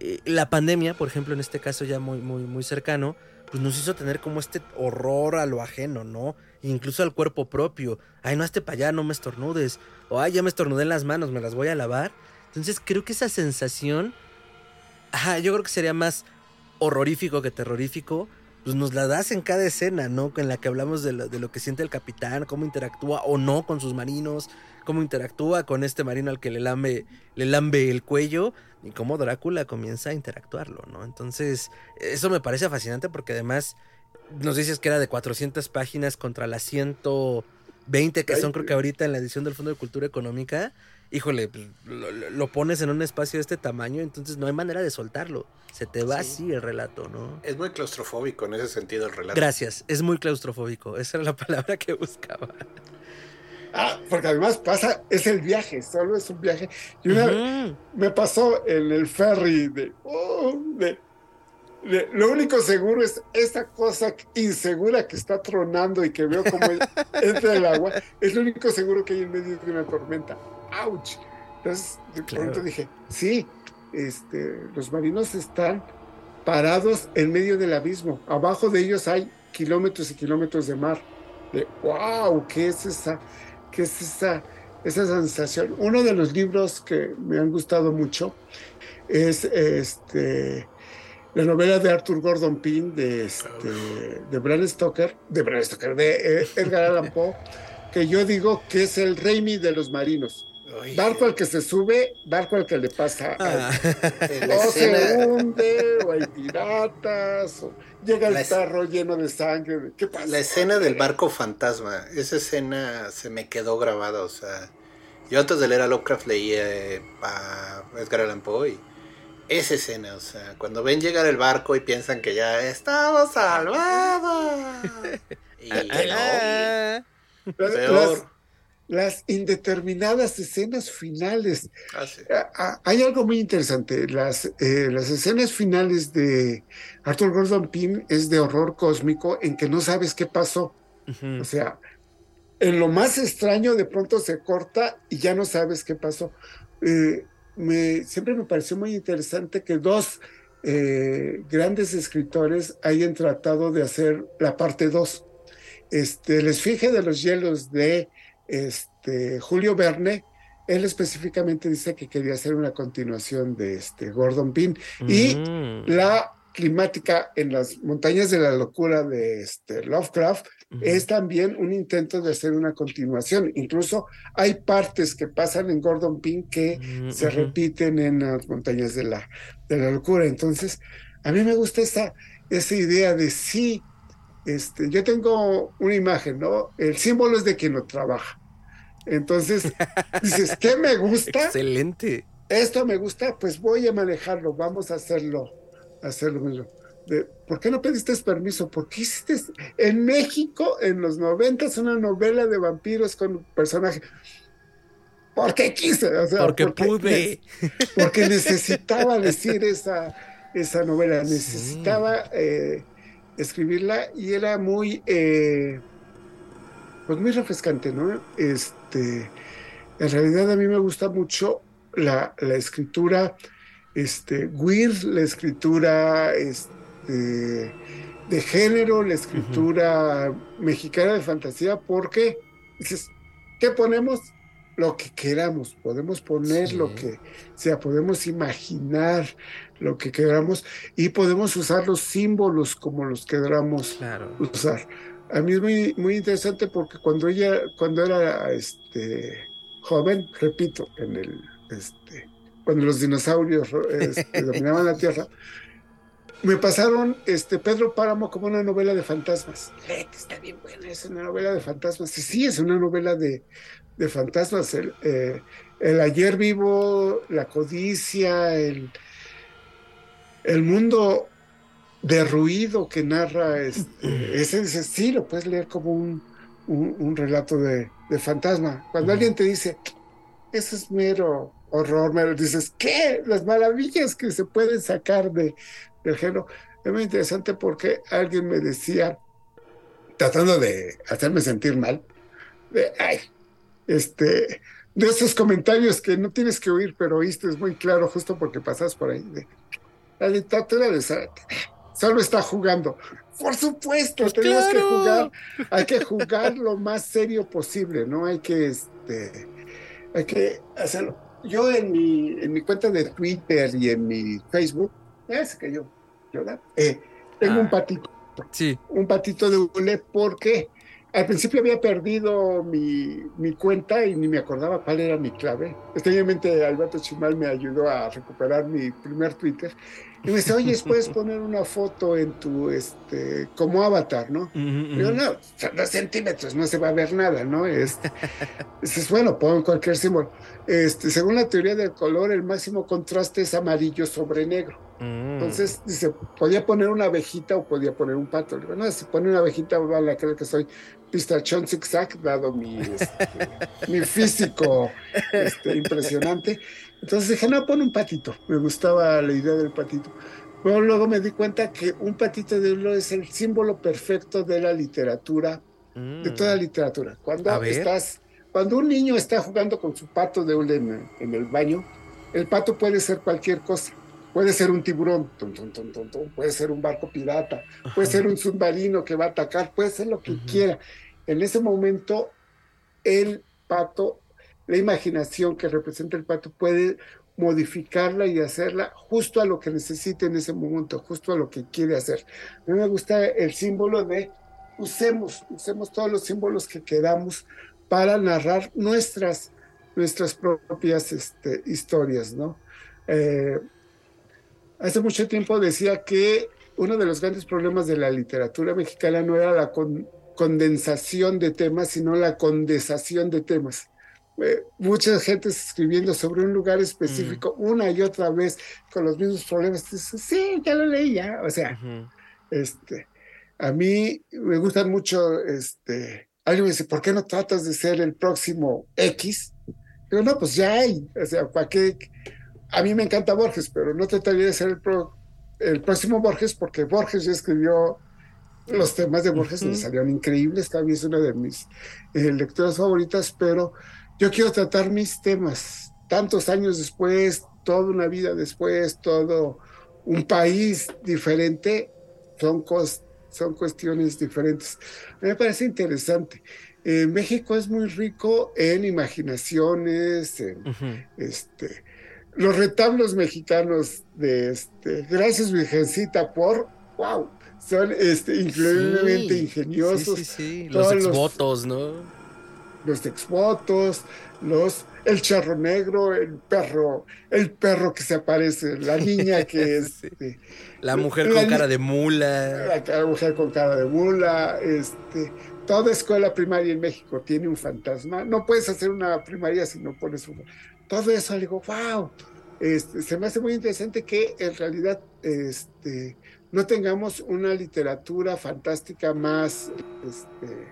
eh, la pandemia, por ejemplo, en este caso ya muy, muy, muy cercano, pues nos hizo tener como este horror a lo ajeno, ¿no? Incluso al cuerpo propio. Ay, no, hazte para allá, no me estornudes. O ay, ya me estornudé en las manos, me las voy a lavar. Entonces creo que esa sensación, ajá, yo creo que sería más horrorífico que terrorífico, pues nos la das en cada escena, ¿no? En la que hablamos de lo, de lo que siente el capitán, cómo interactúa o no con sus marinos, cómo interactúa con este marino al que le lambe, le lambe el cuello y cómo Drácula comienza a interactuarlo, ¿no? Entonces, eso me parece fascinante porque además nos dices que era de 400 páginas contra las 120 que son creo que ahorita en la edición del Fondo de Cultura Económica. Híjole, lo, lo, pones en un espacio de este tamaño, entonces no hay manera de soltarlo. Se te va sí. así el relato, ¿no? Es muy claustrofóbico en ese sentido el relato. Gracias, es muy claustrofóbico. Esa era la palabra que buscaba. Ah, porque además pasa, es el viaje, solo es un viaje. Y una uh -huh. me pasó en el ferry de, oh, de, de, lo único seguro es esta cosa insegura que está tronando y que veo como entra el agua. Es lo único seguro que hay en medio de una tormenta. ¡Auch! Entonces, de claro. pronto dije, sí, este, los marinos están parados en medio del abismo. Abajo de ellos hay kilómetros y kilómetros de mar. De, ¡Wow! ¿Qué es esa? ¿Qué es esa, esa sensación? Uno de los libros que me han gustado mucho es este, la novela de Arthur Gordon Pym de, este, de Bram Stoker, de Bram Stoker, de eh, Edgar Allan Poe, que yo digo que es el Raimi de los marinos. Oye. Barco al que se sube, barco al que le pasa. Ah. Al, o se hunde, o hay piratas, o llega el perro lleno de sangre. ¿Qué pasa? La escena del barco fantasma, esa escena se me quedó grabada. O sea, yo antes de leer a Lovecraft leía eh, a Edgar Allan Poe y esa escena, o sea, cuando ven llegar el barco y piensan que ya estamos salvados. y no, peor las indeterminadas escenas finales. Ah, sí. Hay algo muy interesante. Las, eh, las escenas finales de Arthur Gordon Pym es de horror cósmico en que no sabes qué pasó. Uh -huh. O sea, en lo más extraño de pronto se corta y ya no sabes qué pasó. Eh, me, siempre me pareció muy interesante que dos eh, grandes escritores hayan tratado de hacer la parte 2. Este, el esfinge de los hielos de este, Julio Verne, él específicamente dice que quería hacer una continuación de este Gordon Pym mm. y la climática en las montañas de la locura de este Lovecraft mm. es también un intento de hacer una continuación. Incluso hay partes que pasan en Gordon Pym que mm. se repiten en las montañas de la, de la locura. Entonces, a mí me gusta esa, esa idea de sí, este, yo tengo una imagen, ¿no? El símbolo es de quien lo trabaja. Entonces, dices, ¿qué me gusta? Excelente. Esto me gusta, pues voy a manejarlo, vamos a hacerlo, hacerlo. De, ¿Por qué no pediste permiso? ¿Por qué hiciste en México en los noventas una novela de vampiros con un personaje? Porque quise, o sea, porque, porque pude. Porque necesitaba decir esa, esa novela, necesitaba sí. eh, escribirla y era muy, eh, pues muy refrescante, ¿no? Este, en realidad a mí me gusta mucho la, la escritura, este, weird, la escritura, este, de género, la escritura uh -huh. mexicana de fantasía, porque dices, ¿qué ponemos? Lo que queramos, podemos poner sí. lo que sea, podemos imaginar lo que queramos y podemos usar los símbolos como los queramos claro. usar. A mí es muy, muy interesante porque cuando ella, cuando era este, joven, repito, en el, este, cuando los dinosaurios este, dominaban la Tierra, me pasaron este, Pedro Páramo como una novela de fantasmas. Eh, está bien buena, es una novela de fantasmas. Sí, sí, es una novela de, de fantasmas. El, eh, el ayer vivo, la codicia, el, el mundo derruido que narra este, ese, ese, sí lo puedes leer como un, un, un relato de, de, fantasma. Cuando uh -huh. alguien te dice, eso es mero horror, mero, dices, ¿qué? Las maravillas que se pueden sacar de, del género. Es muy interesante porque alguien me decía, tratando de hacerme sentir mal, de, ay, este, de esos comentarios que no tienes que oír, pero oíste, es muy claro, justo porque pasas por ahí. De, la literatura de solo está jugando. Por supuesto, pues tenemos claro. que jugar, hay que jugar lo más serio posible, ¿no? Hay que, este, hay que hacerlo. Yo en mi, en mi cuenta de Twitter y en mi Facebook, es que yo, yo eh, tengo ah. un patito patito. Sí. Un patito de hule porque al principio había perdido mi, mi, cuenta y ni me acordaba cuál era mi clave. Extrañamente Alberto Chimal me ayudó a recuperar mi primer Twitter. Y me dice, oye, puedes poner una foto en tu, este, como avatar, ¿no? Uh -huh. Yo, no, son dos centímetros, no se va a ver nada, ¿no? Este, dices, bueno, pon cualquier símbolo. Este, según la teoría del color, el máximo contraste es amarillo sobre negro. Mm. Entonces, dice, podía poner una abejita o podía poner un pato. Digo, no, si pone una abejita, van a creer que soy pistachón zigzag, dado mi, este, mi físico este, impresionante. Entonces dije, no, pon un patito. Me gustaba la idea del patito. Pero luego me di cuenta que un patito de hilo es el símbolo perfecto de la literatura, mm. de toda literatura. Cuando estás, cuando un niño está jugando con su pato de hule en, en el baño, el pato puede ser cualquier cosa. Puede ser un tiburón, puede ser un barco pirata, puede ser un submarino que va a atacar, puede ser lo que quiera. En ese momento, el pato, la imaginación que representa el pato puede modificarla y hacerla justo a lo que necesite en ese momento, justo a lo que quiere hacer. A mí me gusta el símbolo de usemos, usemos todos los símbolos que queramos para narrar nuestras, nuestras propias este, historias, ¿no? Eh, hace mucho tiempo decía que uno de los grandes problemas de la literatura mexicana no era la con, condensación de temas, sino la condensación de temas. Eh, mucha gente escribiendo sobre un lugar específico mm. una y otra vez con los mismos problemas. Dice, sí, ya lo leí, ya. O sea, uh -huh. este, a mí me gustan mucho, este, alguien me dice, ¿por qué no tratas de ser el próximo X? Digo, no, pues ya hay. O sea, ¿para qué? A mí me encanta Borges, pero no trataría de ser el, pro, el próximo Borges porque Borges ya escribió los temas de Borges, uh -huh. me salieron increíbles, también es una de mis eh, lecturas favoritas, pero yo quiero tratar mis temas tantos años después, toda una vida después, todo un país diferente, son, cos, son cuestiones diferentes. Me parece interesante. Eh, México es muy rico en imaginaciones, en, uh -huh. este, los retablos mexicanos de este, gracias Virgencita por, wow, son este, increíblemente sí, ingeniosos. Sí, sí, sí. Los exvotos, ¿no? Los exvotos, los, el charro negro, el perro, el perro que se aparece, la niña que es... este, la mujer la, con cara de mula. La, la, mujer con cara de mula, este... Toda escuela primaria en México tiene un fantasma. No puedes hacer una primaria si no pones un... Todo eso, digo, wow. Este, se me hace muy interesante que en realidad este, no tengamos una literatura fantástica más, este,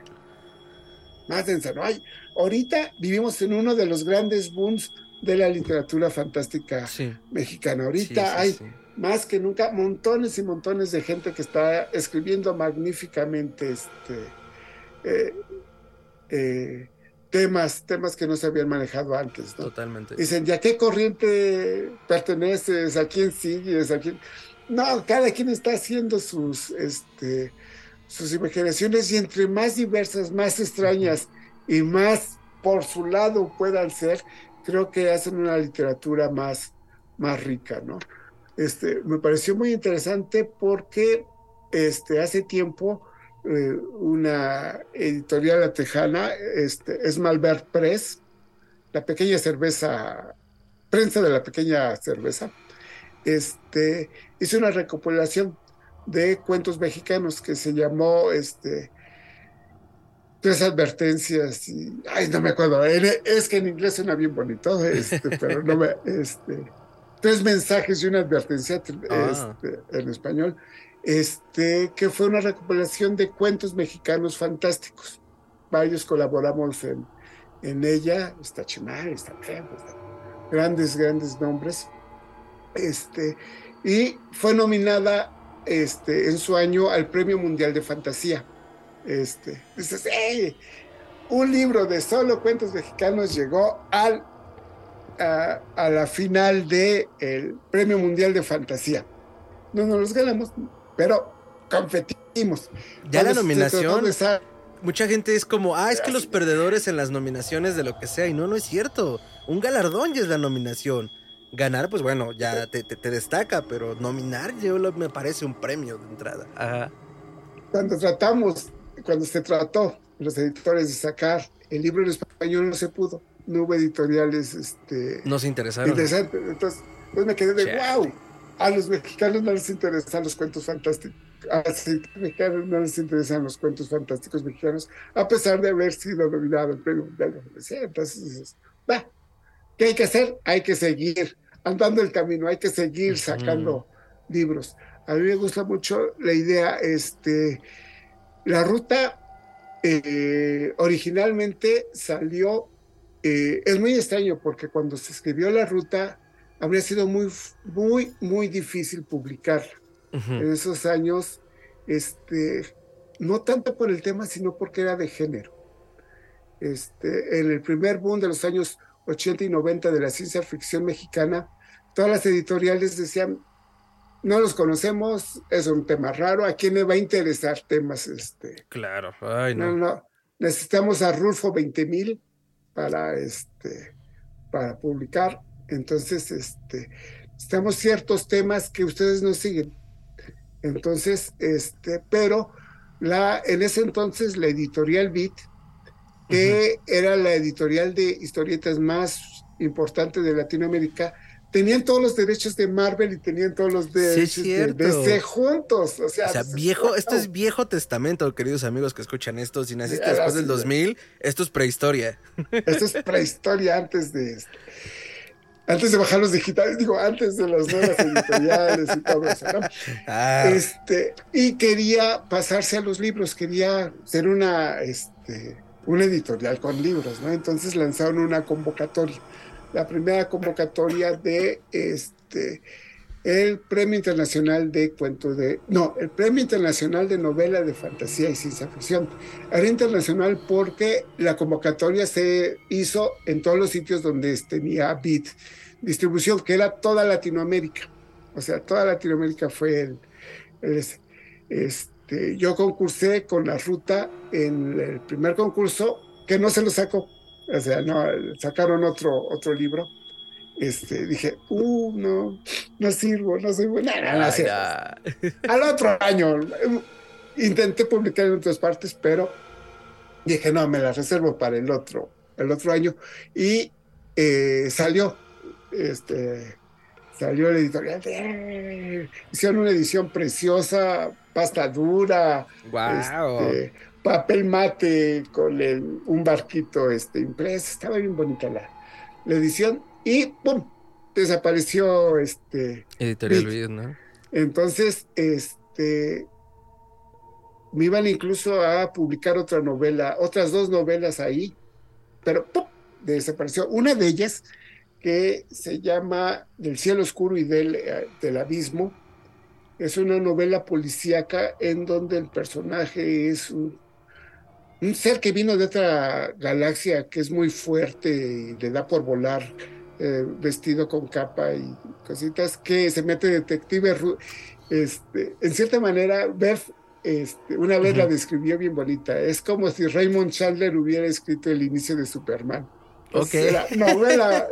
más densa. ¿no? Hay, ahorita vivimos en uno de los grandes booms de la literatura fantástica sí. mexicana. Ahorita sí, sí, hay más que nunca montones y montones de gente que está escribiendo magníficamente este, eh, eh, temas, temas que no se habían manejado antes. ¿no? Totalmente. Dicen, ¿ya qué corriente perteneces? ¿A quién sigues? ¿A quién? No, cada quien está haciendo sus, este, sus imaginaciones y entre más diversas, más extrañas y más por su lado puedan ser, creo que hacen una literatura más, más rica, ¿no? Este, me pareció muy interesante porque este, hace tiempo eh, una editorial tejana, este, es Malbert Press, la pequeña cerveza, prensa de la pequeña cerveza, este, hizo una recopilación de cuentos mexicanos que se llamó este, Tres advertencias y, ay, no me acuerdo, es que en inglés suena bien bonito, este, pero no me, este, tres mensajes y una advertencia ah. este, en español, este, que fue una recopilación de cuentos mexicanos fantásticos. Varios colaboramos en, en ella, está Chimar, está Trevo, grandes, grandes nombres. Este, y fue nominada este, en su año al Premio Mundial de Fantasía. Este, dices, ¡hey! Un libro de solo cuentos mexicanos llegó al, a, a la final del el Premio Mundial de Fantasía. No nos los ganamos, pero competimos. Ya la nominación. Mucha gente es como, ah, es que los perdedores en las nominaciones de lo que sea, y no, no es cierto. Un galardón ya es la nominación. Ganar, pues bueno, ya te, te, te destaca, pero nominar yo lo, me parece un premio de entrada. Ajá. cuando tratamos, cuando se trató los editores de sacar el libro en español no se pudo, no hubo editoriales este, no se interesaron. interesantes. Entonces, pues me quedé de wow, a los mexicanos no les interesan los cuentos fantásticos. A los mexicanos no les interesan los cuentos fantásticos mexicanos, a pesar de haber sido nominado el premio mundial. Entonces dices, va, ¿qué hay que hacer? Hay que seguir andando el camino, hay que seguir sacando libros. A mí me gusta mucho la idea, este, la ruta eh, originalmente salió, eh, es muy extraño porque cuando se escribió la ruta habría sido muy, muy, muy difícil publicar en esos años, este, no tanto por el tema, sino porque era de género. Este, en el primer boom de los años 80 y 90 de la ciencia ficción mexicana, todas las editoriales decían, no los conocemos, es un tema raro, ¿a quién le va a interesar temas? Este? Claro, Ay, no. no. necesitamos a Rulfo 20.000 para, este, para publicar, entonces este, necesitamos ciertos temas que ustedes no siguen. Entonces, este, pero la, en ese entonces la editorial Beat, que era la editorial de historietas más importante de Latinoamérica, tenían todos los derechos de Marvel y tenían todos los derechos de DC juntos. O sea, viejo, esto es viejo testamento, queridos amigos que escuchan esto. Si naciste después del 2000, esto es prehistoria. Esto es prehistoria antes de Antes de bajar los digitales, digo, antes de las nuevas editoriales y todo eso, ¿no? Ah. Este, y quería pasarse a los libros, quería ser una, este, una editorial con libros, ¿no? Entonces lanzaron una convocatoria la primera convocatoria de este el Premio Internacional de Cuentos de... No, el Premio Internacional de Novela de Fantasía y Ciencia Ficción. Era internacional porque la convocatoria se hizo en todos los sitios donde tenía BIT distribución, que era toda Latinoamérica. O sea, toda Latinoamérica fue el... este, yo concursé con la ruta en el primer concurso, que no se lo sacó o sea, no, sacaron otro, otro libro. Este, dije, uh, no, no sirvo, no soy buena. Al otro año intenté publicar en otras partes, pero dije, no, me la reservo para el otro, el otro año. Y eh, salió, este, salió la editorial. hicieron una edición preciosa, pasta dura. Wow papel mate con un barquito este, impreso. Estaba bien bonita la, la edición y ¡pum! Desapareció este. Editorial ¿no? Entonces, este. Me iban incluso a publicar otra novela, otras dos novelas ahí, pero ¡pum! desapareció. Una de ellas, que se llama Del cielo oscuro y del, eh, del abismo, es una novela policíaca en donde el personaje es un un ser que vino de otra galaxia que es muy fuerte y le da por volar eh, vestido con capa y cositas, que se mete detective. Este, en cierta manera, Beth este, una vez la describió bien bonita. Es como si Raymond Chandler hubiera escrito el inicio de Superman. Ok. novela.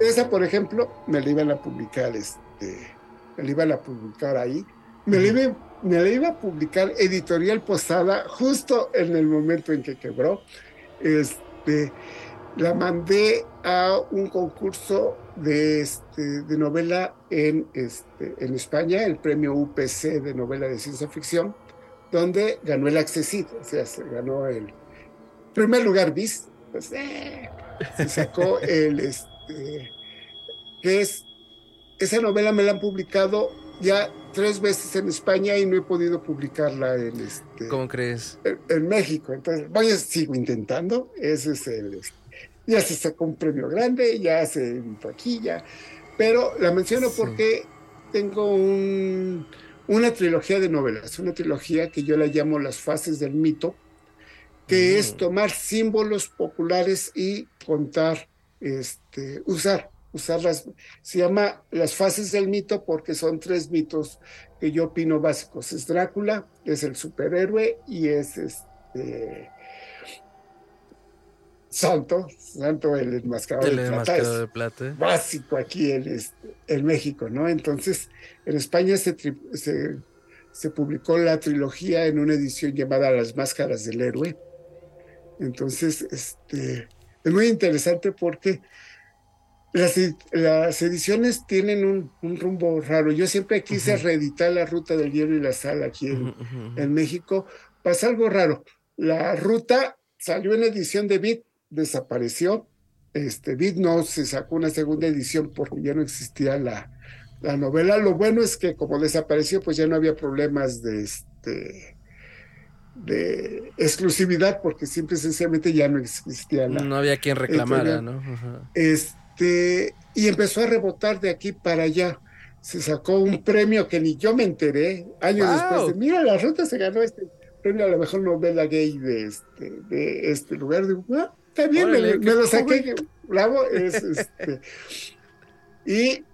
esa, por ejemplo, me la iban a publicar, este, me la iban a publicar ahí. Me la iban me la iba a publicar Editorial Posada justo en el momento en que quebró. Este, la mandé a un concurso de, este, de novela en, este, en España, el premio UPC de novela de ciencia ficción, donde ganó el accesible, o sea, se ganó el primer lugar bis, pues, eh, se sacó el, este, que es, esa novela me la han publicado ya tres veces en España y no he podido publicarla en este. ¿Cómo crees? En, México. Entonces, voy a sigo intentando. Ese es el. Este, ya se sacó un premio grande, ya se editó aquí, ya. Pero la menciono porque tengo un, una trilogía de novelas, una trilogía que yo la llamo Las fases del mito, que es mm. tomar símbolos populares y contar, este, usar usarlas. Se llama las fases del mito porque son tres mitos que yo opino básicos. Es Drácula, es el superhéroe y es este Santo, Santo el enmascarado, el de, plata, Básico aquí en, este, en México, ¿no? Entonces, en España se, se publicó la trilogía en una edición llamada Las Máscaras del Héroe. Entonces, este, es muy interesante porque las, las ediciones tienen un, un, rumbo raro. Yo siempre quise reeditar la ruta del hielo y la sal aquí en, en, México. Pasa algo raro. La ruta salió en edición de Bit, desapareció. Este, Bit no se sacó una segunda edición porque ya no existía la, la novela. Lo bueno es que como desapareció, pues ya no había problemas de este de exclusividad porque simple y sencillamente ya no existía la no había quien reclamara, ¿no? Este y empezó a rebotar de aquí para allá. Se sacó un premio que ni yo me enteré años después de, mira, la ruta se ganó este premio a la mejor novela gay de este, de este lugar. Digo, ah, está bien, me, lo saqué, bravo. Es, este, y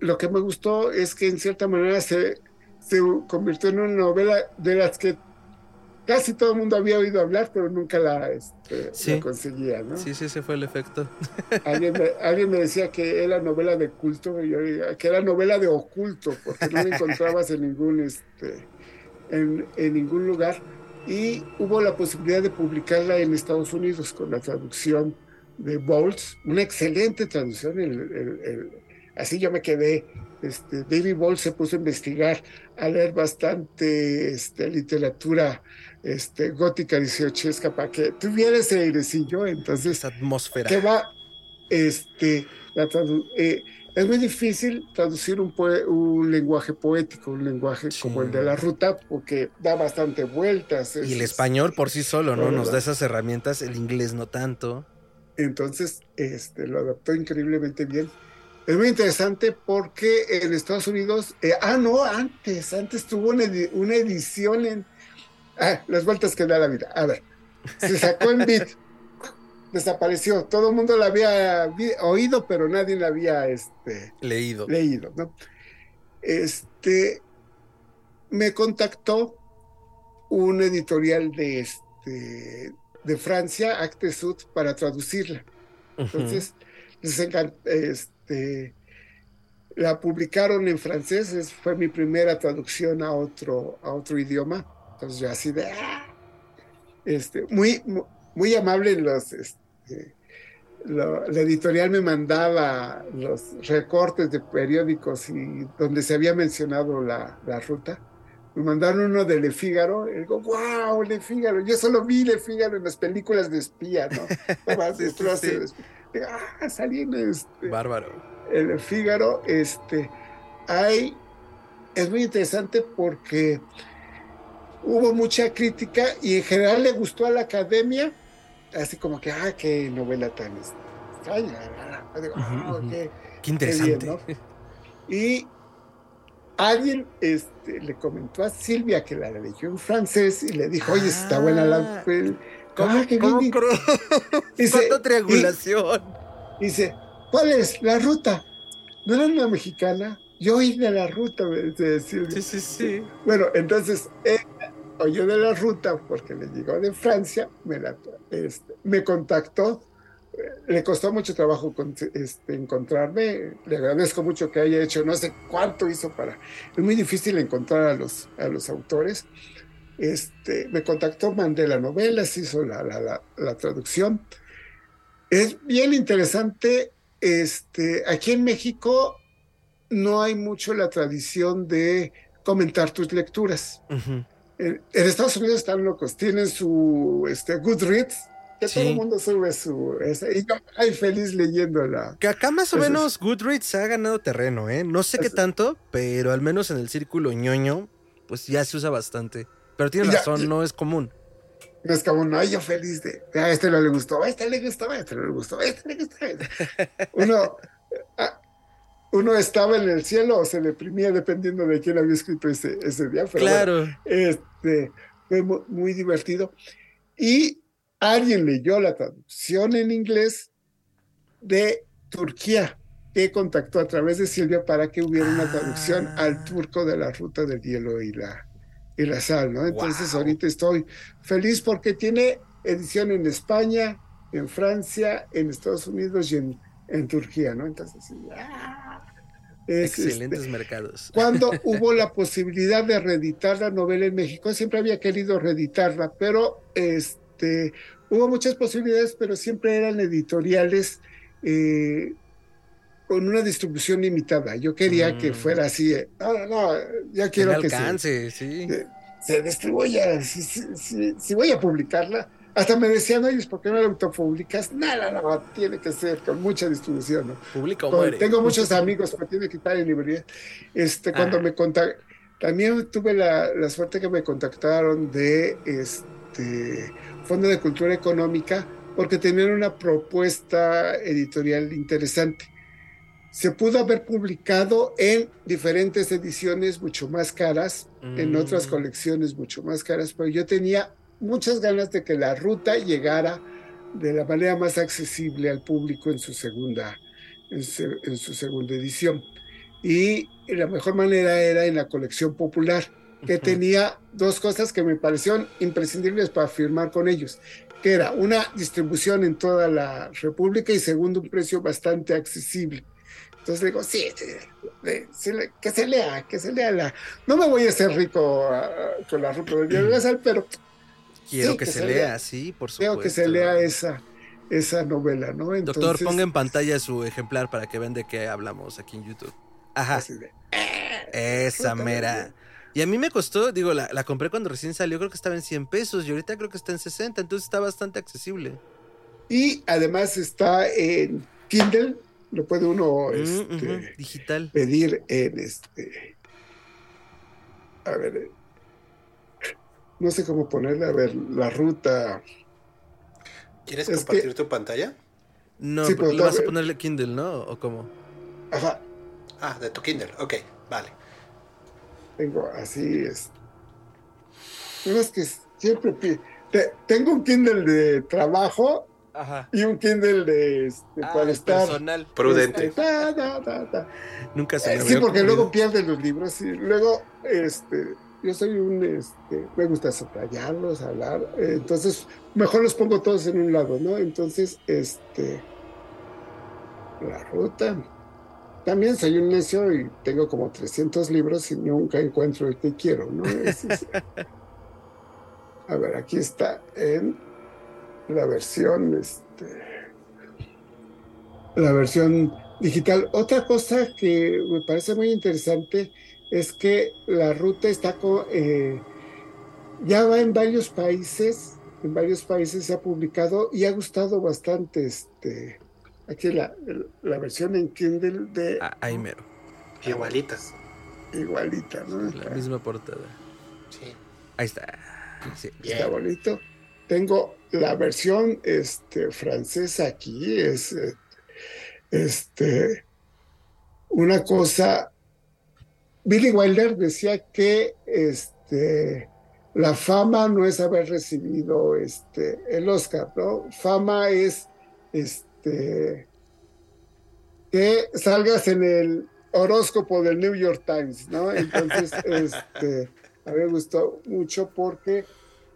lo que me gustó es que en cierta manera se, se convirtió en una novela de las que casi todo el mundo había oído hablar, pero nunca la, este, conseguía, ¿no? Sí, sí, ese fue el efecto. Alguien me, alguien me decía que era novela de culto, que era novela de oculto, porque no la encontrabas en ningún, este, en, en, ningún lugar. Y hubo la posibilidad de publicarla en Estados Unidos con la traducción de Bowles, una excelente traducción, el, el Así yo me quedé. Este, David Ball se puso a investigar, a leer bastante este, literatura este, gótica dieciochesca para que tuviera ese airecillo. Entonces, esa atmósfera. Que va, este, eh, es muy difícil traducir un, un, lenguaje poético, un lenguaje como el de la ruta, porque da bastante vueltas. y el español por sí solo, ¿no? Nos da esas herramientas, el inglés no tanto. Entonces, este, lo adaptó increíblemente bien. Es muy interesante porque en Estados Unidos, eh, ah, no, antes, antes tuvo una, edición en ah, las vueltas que da la vida. A ver, se sacó en Beat, desapareció. Todo el mundo la había oído, pero nadie la había este, leído. Leído, ¿no? Este, me contactó un editorial de, este, de Francia, Acte Sud, para traducirla. Entonces, les encantó. Este, la publicaron en francés, fue mi primera traducción a otro, a otro idioma. Entonces yo así de... ¡ah! Este, muy, muy amable los... Este, la editorial me mandaba los recortes de periódicos y donde se había mencionado la, la ruta. Me mandaron uno de Le Figaro. Y digo, wow, Le Figaro. Yo solo vi Le Figaro en las películas de espía, ¿no? ah, salí en este. Bárbaro. El Fígaro, este. Hay. Es muy interesante porque hubo mucha crítica y en general le gustó a la academia, así como que, ah, qué novela tan extraña. Ah, qué, interesante. Y alguien este, le comentó a Silvia que la leyó en francés y le dijo, oye, está buena la. Ah. ¿Cómo, ah, ¿cómo dice, triangulación? dice, ¿cuál es la ruta? ¿No era una mexicana? Yo oí de la ruta, me dice Sí, sí, sí. Bueno, entonces oyó de la ruta porque le llegó de Francia, me, este, me contactó. Le costó mucho trabajo este, encontrarme. Le agradezco mucho que haya hecho, no sé cuánto hizo para. Es muy difícil encontrar a los, a los autores este, me contactó, mandé la novela, se hizo la, la, la, traducción. Es bien interesante, este, aquí en México no hay mucho la tradición de comentar tus lecturas. En, Estados Unidos están locos, tienen su este, Goodreads, que todo el mundo sube su... y yo, ay, feliz leyéndola. Que acá más o menos Goodreads ha ganado terreno, ¿eh? No sé qué tanto, pero al menos en el círculo ñoño, pues ya se usa bastante. Pero tienes razón, no es común. No es común, no, yo feliz de, a este no le gustó, a este le gustó, a este no le gustó, a este le gustó. Uno, uno estaba en el cielo o se deprimía dependiendo de quién había escrito ese, ese día. claro. este, fue muy, divertido. Y alguien leyó la traducción en inglés de Turquía que contactó a través de Silvia para que hubiera una traducción al ah. turco de la ruta del hielo y la, y la sal, ¿no? Entonces ahorita estoy feliz porque tiene edición en España, en Francia, en Estados Unidos y en, en Turquía, ¿no? Entonces, Excelentes este, mercados. Cuando hubo la posibilidad de reeditar la novela en México, siempre había querido reeditarla, pero este, hubo muchas posibilidades, pero siempre eran editoriales eh, con una distribución limitada. Yo quería que mm. fuera así, no, no, ya quiero que se, sí. se, distribuya, si voy a publicarla, hasta me decían, oye, ¿por qué no la autopublicas? Nada, no, no, tiene que ser con mucha distribución. ¿no? Publica o muere. Tengo muchos amigos, pero tiene que estar en librería. Este, cuando me contactaron, también tuve la, la, suerte que me contactaron de este Fondo de Cultura Económica porque tenían una propuesta editorial interesante. Se pudo haber publicado en diferentes ediciones mucho más caras, en otras mm. colecciones mucho más caras, pero yo tenía muchas ganas de que la ruta llegara de la manera más accesible al público en su segunda, en su, segunda edición. Y la mejor manera era en la colección popular, que tenía dos cosas que me parecieron imprescindibles para firmar con ellos, que era una distribución en toda la República y segundo, un precio bastante accesible. Entonces digo, sí, que se lea, que se lea la... No me voy a hacer rico ah, con la ruta del Universal, pero Quiero que, se, lea, sí, por supuesto. Quiero que se lea esa, esa novela, ¿no? Doctor, ponga en pantalla su ejemplar para que vean de qué hablamos aquí en YouTube. Ajá. Eh, esa mera. Y a mí me costó, digo, la, la, compré cuando recién salió, creo que estaba en 100 pesos y ahorita creo que está en 60, entonces está bastante accesible. Y además está en Kindle, lo puede uno mm, este, digital pedir en este. A ver, no sé cómo ponerle, a ver, la ruta. ¿Quieres compartir tu pantalla? No, sí, pero vas a ponerle Kindle, ¿no? ¿O cómo? Ajá. Ah, de tu Kindle, ok, vale. Tengo así es. No es que siempre tengo un Kindle de trabajo Ajá. y un Kindle de este, ah, para estar personal prudente. Este, Nunca se me Sí, porque luego pierden los libros y luego este yo soy un, este, me gusta subrayarlos, hablar, eh, entonces mejor los pongo todos en un lado, ¿no? Entonces, este, la ruta. También soy un necio y tengo como 300 libros y nunca encuentro el que quiero, ¿no? a ver, aquí está en la versión, este, la versión digital. Otra cosa que me parece muy interesante es que la ruta está eh, ya va en varios países, en varios países se ha publicado y ha gustado bastante este aquí la, la versión en Kindle de ah, Aimero. Igualitas. Igualita, ¿no? La misma portada. Sí. Ahí está. Está bonito. Tengo la versión este, francesa aquí, es eh, este, una cosa Billy Wilder decía que este, la fama no es haber recibido este, el Oscar, ¿no? Fama es este, que salgas en el horóscopo del New York Times, ¿no? Entonces, este, a mí me gustó mucho porque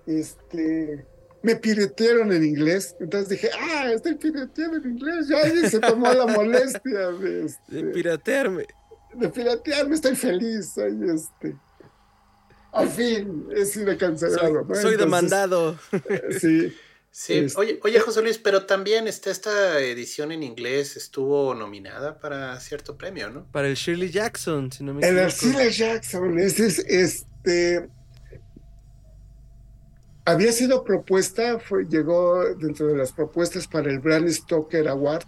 este, me piretearon en inglés. Entonces dije, ah, estoy pireteando en inglés. Ya alguien se tomó la molestia de, este, de piratearme de piratearme, estoy feliz. Soy este. Al fin he sido cancelado. Soy, demandado. sí. Sí, este, oye, oye, José Luis, pero también este, esta edición en inglés estuvo nominada para cierto premio, ¿no? Para el Shirley Jackson, si no me equivoco. El Shirley Jackson, ese es este. Había sido propuesta, fue, llegó dentro de las propuestas para el Brand Stoker Award,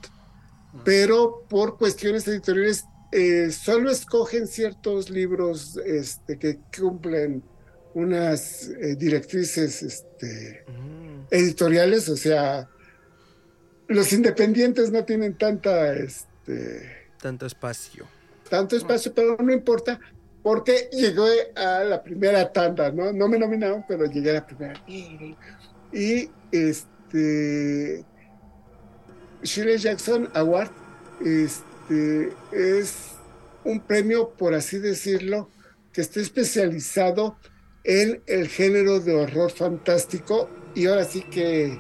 pero por cuestiones editoriales eh, solo escogen ciertos libros este, que cumplen unas eh, directrices este, mm. editoriales, o sea, los independientes no tienen tanta... Este, tanto espacio. Tanto espacio, pero no importa, porque llegué a la primera tanda, ¿no? No me nominaron, pero llegué a la primera. Y este... Shirley Jackson Award, este es un premio, por así decirlo, que está especializado en el género de horror fantástico y ahora sí que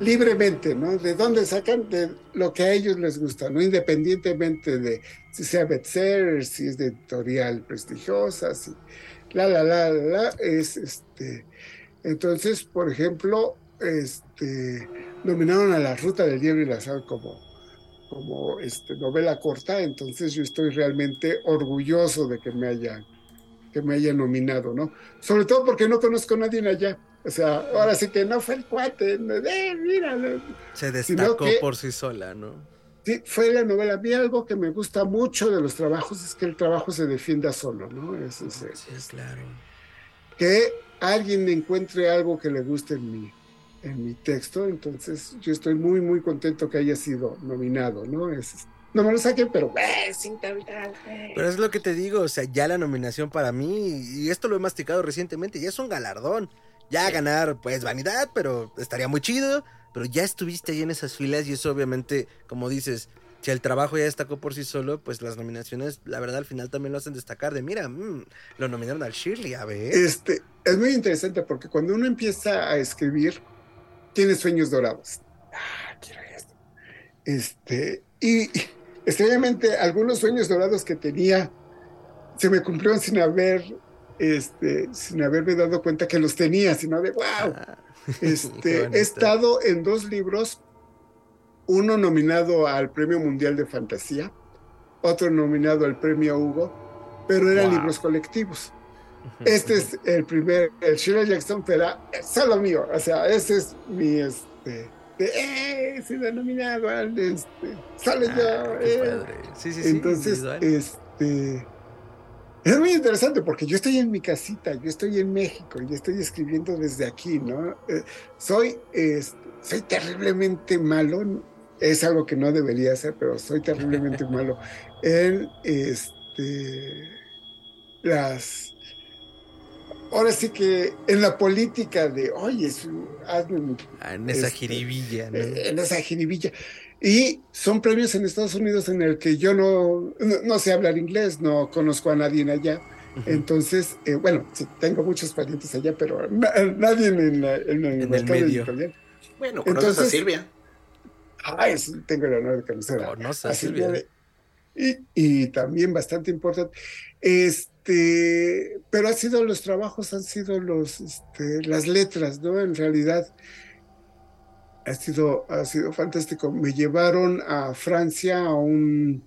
libremente, ¿no? De dónde sacan de lo que a ellos les gusta, ¿no? Independientemente de si sea bestseller, si es de editorial prestigiosa, si la, la, la, la, la, es este. Entonces, por ejemplo, este, nominaron a La Ruta del Hielo y la Sal como, como este, novela corta, entonces yo estoy realmente orgulloso de que me haya que me haya nominado, ¿no? Sobre todo porque no conozco a nadie allá. O sea, ahora sí que no fue el cuate, eh, mira. Se destacó por sí sola, ¿no? Sí, fue la novela. A mí algo que me gusta mucho de los trabajos es que el trabajo se defienda solo, ¿no? Es, es, sí, es claro. Que alguien encuentre algo que le guste en mi, en mi texto, entonces yo estoy muy, muy contento que haya sido nominado, ¿no? Es, no me lo saquen, pero eh, sin Pero es lo que te digo, o sea, ya la nominación para mí, y esto lo he masticado recientemente, ya es un galardón. Ya ganar, pues vanidad, pero estaría muy chido. Pero ya estuviste ahí en esas filas y eso obviamente, como dices, si el trabajo ya destacó por sí solo, pues las nominaciones, la verdad, al final también lo hacen destacar de, mira, mmm, lo nominaron al Shirley, a ver. Este, es muy interesante porque cuando uno empieza a escribir, tiene sueños dorados. Ah, quiero esto. Este, y extrañamente, algunos sueños dorados que tenía se me cumplieron sin haber este, sin haberme dado cuenta que los tenía, sino de wow. Ah, este, he estado en dos libros, uno nominado al Premio Mundial de Fantasía, otro nominado al Premio Hugo, pero eran libros colectivos. Este es el primer, el Shirley Jackson, pero solo mío, o sea, ese es mi, este, de, ¡eh! Sido nominado al, este, sale ah, eh. Sí, sí, sí. Entonces, este es muy interesante porque yo estoy en mi casita, yo estoy en México, yo estoy escribiendo desde aquí, ¿no? Eh, soy, soy terriblemente malo, es algo que no debería ser, pero soy terriblemente malo en este, las... Ahora sí que en la política de, oye, hazme... Ah, en esa este, jiribilla, ¿no? En esa jiribilla. Y son premios en Estados Unidos en el que yo no, no, sé hablar inglés, no conozco a nadie allá. Entonces, eh, bueno, sí, tengo muchos parientes allá, pero nadie en, la, en, el, medio. Bueno, conoces a Silvia. Ah, tengo el honor de conocer a, Silvia. Y, también bastante importante. Este, pero ha sido los trabajos, han sido los, este, las letras, ¿no? En realidad, ha sido, ha sido fantástico. Me llevaron a Francia a un,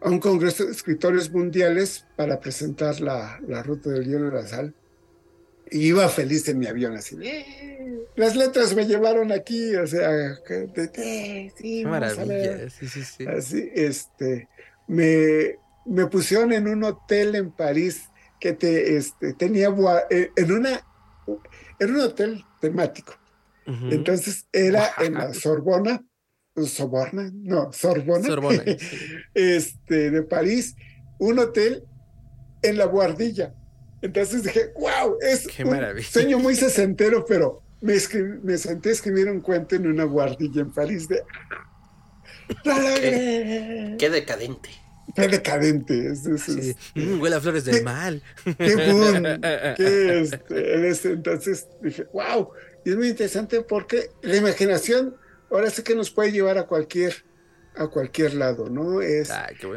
a un congreso de escritores mundiales para presentar la, la ruta del hielo y la sal. Y iba feliz en mi avión, así. Eh, las letras me llevaron aquí, o sea, de, sí, maravilla, sí, sí, sí. Así, este, me, me pusieron en un hotel en París que te, este, tenía, eh, en una, en un hotel temático entonces era en la Sorbona, Sorbona, no, Sorbona, este, de París, un hotel en la Guardilla. Entonces dije, wow, es un sueño muy sesentero, pero me, me senté a escribir un cuento en una guardilla en París de... Qué, qué decadente. Qué decadente. Es, mm, huele a flores del mal. Qué boom. Qué este, entonces dije, wow. Y es muy interesante porque la imaginación ahora sí que nos puede llevar a cualquier, a cualquier lado, ¿no? Es,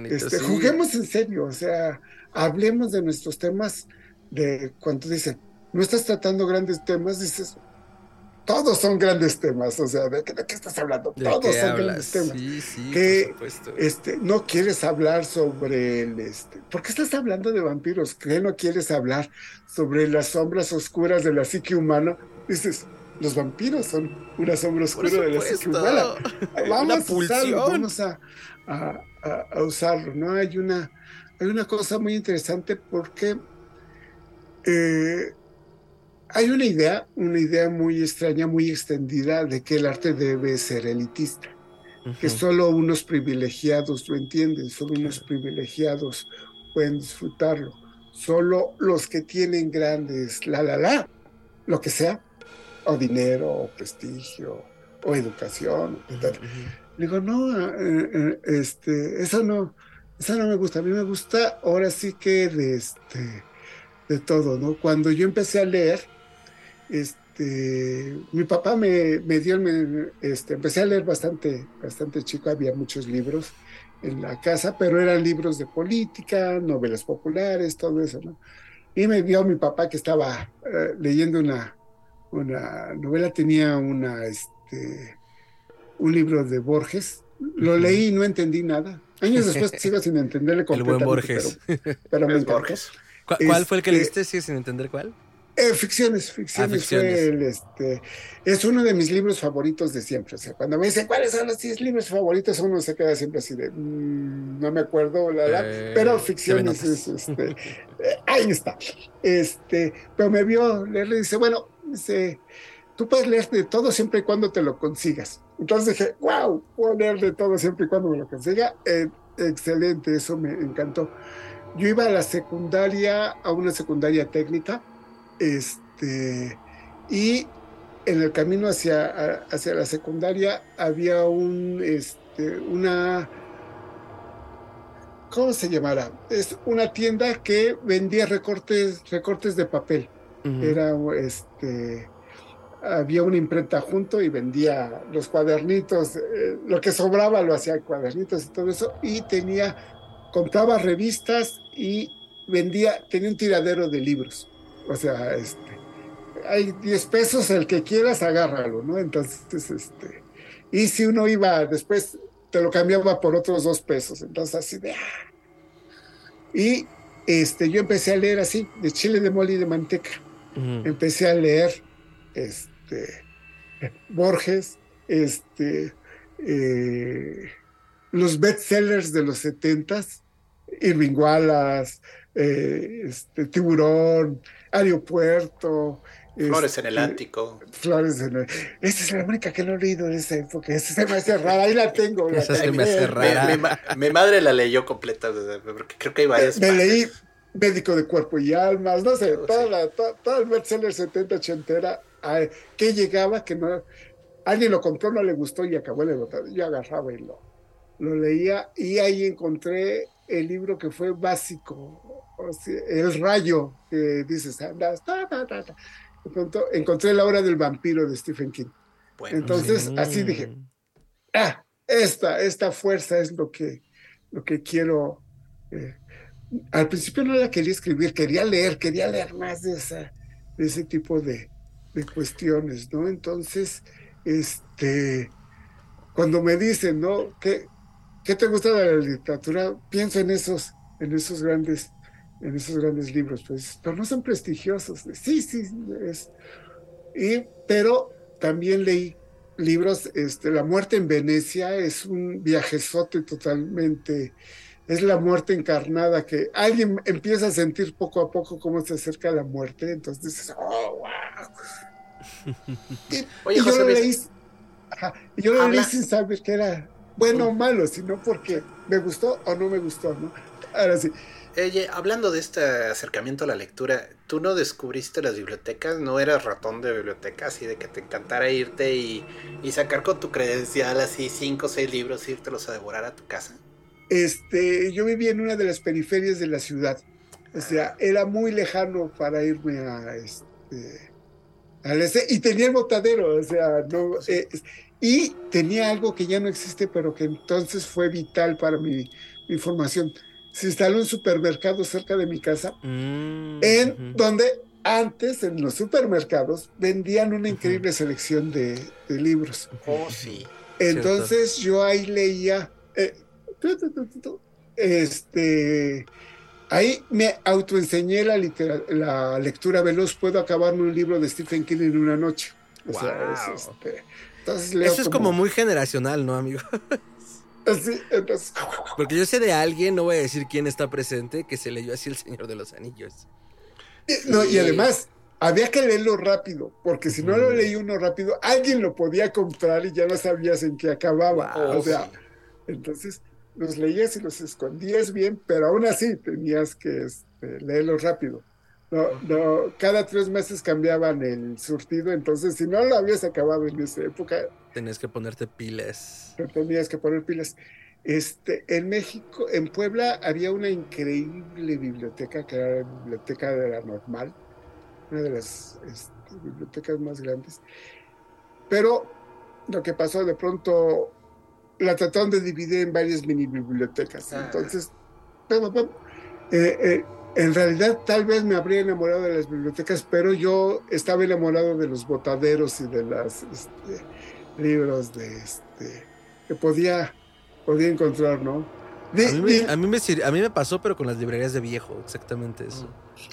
este, Juguemos en serio, o sea, hablemos de nuestros temas, de cuando dicen, no estás tratando grandes temas, dices, todos son grandes temas, o sea, ¿de qué, estás hablando? Todos son grandes temas. Sí, sí, que este, no quieres hablar sobre el este. ¿Por qué estás hablando de vampiros? ¿Qué no quieres hablar sobre las sombras oscuras de la psique humana? Dices, los vampiros son una sombra oscura de la psique humana. Vamos a usarlo, vamos a, a, usarlo, ¿no? Hay una, hay una cosa muy interesante porque eh, hay una idea, una idea muy extraña, muy extendida de que el arte debe ser elitista, que solo unos privilegiados lo entienden, solo unos privilegiados pueden disfrutarlo, solo los que tienen grandes, la, la, la, lo que sea, o dinero, o prestigio, o educación. Digo, no, eh, eh, este, eso no, eso no me gusta. A mí me gusta ahora sí que de este, de todo, ¿no? Cuando yo empecé a leer, este, mi papá me, me dio, me, este, empecé a leer bastante, bastante chico, había muchos libros en la casa, pero eran libros de política, novelas populares, todo eso, ¿no? Y me vio mi papá que estaba eh, leyendo una, una novela, tenía una, este, un libro de Borges, lo leí y no entendí nada. Años después sigo sin entenderle completamente. El buen Borges. Pero, pero me. Borges. ¿Cu- ¿Cuál fue el que Este- leíste? ¿Sigues sin entender cuál? Eh, ficciones, ficciones, Ah, ficciones. fue el, este, es uno de mis libros favoritos de siempre. O sea, cuando me dicen cuáles son los 10 libros favoritos, uno se queda siempre así de "Mm, no me acuerdo, la, la", Eh, pero ficciones es este, eh, ahí está. Este, pero me vio leerle y dice, bueno, dice, tú puedes leer de todo siempre y cuando te lo consigas. Entonces dije, wow, puedo leer de todo siempre y cuando me lo consiga. Eh, excelente, eso me encantó. Yo iba a la secundaria, a una secundaria técnica, este, y en el camino hacia, hacia la secundaria había un, este, una, ¿cómo se llamará? Es una tienda que vendía recortes, recortes de papel. Era, este, había una imprenta junto y vendía los cuadernitos, eh, lo que sobraba lo hacía cuadernitos y todo eso, y tenía, compraba revistas y vendía, tenía un tiradero de libros. O sea, este, hay 10 pesos, el que quieras, agárralo, ¿no? Entonces, este, y si uno iba después, te lo cambiaba por otros dos pesos, entonces así de... ¡ah! Y este, yo empecé a leer así, de chile de mole y de manteca empecé a leer este, Borges, este, eh, los bestsellers de los setentas, Irving Wallace, eh, este, Tiburón, Aeropuerto. Flores en el este, Ántico. Flores en el... Esa es la única que no he leído de esa época. Esa se me hace rara. Ahí la tengo. la Esa se me hace Mi, rara. mi ma- mi madre la leyó completa, porque creo que hay varias. Me leí Médico de Cuerpo y Almas, no sé, toda la, to- todo el bestseller 70, 80 que llegaba, que no, alguien lo compró, no le gustó y acabó el botado. Yo agarraba y lo, lo leía y ahí encontré el libro que fue básico, o sea, El Rayo, que dices, andas, ta, ta, ta, ta. De pronto encontré La Hora del Vampiro de Stephen King. Bueno, Entonces, así dije, ah, esta, esta fuerza es lo que, lo que quiero. eh. Al principio no la quería escribir, quería leer, quería leer más de, esa, de ese tipo de, de cuestiones, ¿no? Entonces, este, cuando me dicen, ¿no? ¿Qué, qué te gusta de la literatura? Pienso en esos, en esos grandes, en esos grandes libros, pues, pero no son prestigiosos. Sí, sí, es. Y, pero también leí libros, este, La muerte en Venecia es un viajezote totalmente, es la muerte encarnada que alguien empieza a sentir poco a poco cómo se acerca la muerte, entonces dices, oh, wow. Y, Oye, y yo José lo Luis. leí, ajá, y yo lo leí sin saber que era bueno o malo, sino porque me gustó o no me gustó, ¿no? Ahora sí, Oye, hablando de este acercamiento a la lectura, ¿tú no descubriste las bibliotecas? ¿No eras ratón de biblioteca? Así de que te encantara irte y, y sacar con tu credencial así cinco o seis libros, e írtelos a devorar a tu casa. este, yo vivía en una de las periferias de la ciudad. O sea, era muy lejano para irme a este al este, y tenía el botadero, o sea, no eh, y tenía algo que ya no existe, pero que entonces fue vital para mi, mi formación. Se instaló un supermercado cerca de mi casa, Mm, en donde antes en los supermercados vendían una increíble selección de, de libros. Oh, sí. Entonces yo ahí leía, eh, tu, tu, tu, tu, tu, este, ahí me autoenseñé la, litera- la lectura veloz, puedo acabarme un libro de Stephen King en una noche. O sea, es, este, entonces leo Eso es como muy generacional, ¿no, amigo? así, entonces, Porque yo sé de alguien, no voy a decir quién está presente, que se leyó así El Señor de los Anillos. no, y además había que leerlo rápido, porque si no lo leí uno rápido, alguien lo podía comprar y ya no sabías en qué acababa. Wow. o sea, sí. Entonces, los leías y los escondías bien, pero aún así tenías que este, leerlos rápido. No, no, cada tres meses cambiaban el surtido, entonces si no lo habías acabado en esa época, Tenías que ponerte pilas. te tenías que poner pilas. Este, en México, en Puebla, había una increíble biblioteca, que era la biblioteca de la normal, una de las este, bibliotecas más grandes. Pero lo que pasó, de pronto la trataron de dividir en varias mini bibliotecas. Ah. Entonces, pum, pum, eh, eh, en realidad tal vez me habría enamorado de las bibliotecas, pero yo estaba enamorado de los botaderos y de los libros de este, que podía, podía encontrar, ¿no? De- A mí, me, de- a, mí me sir- a mí me pasó, pero con las librerías de viejo, exactamente eso.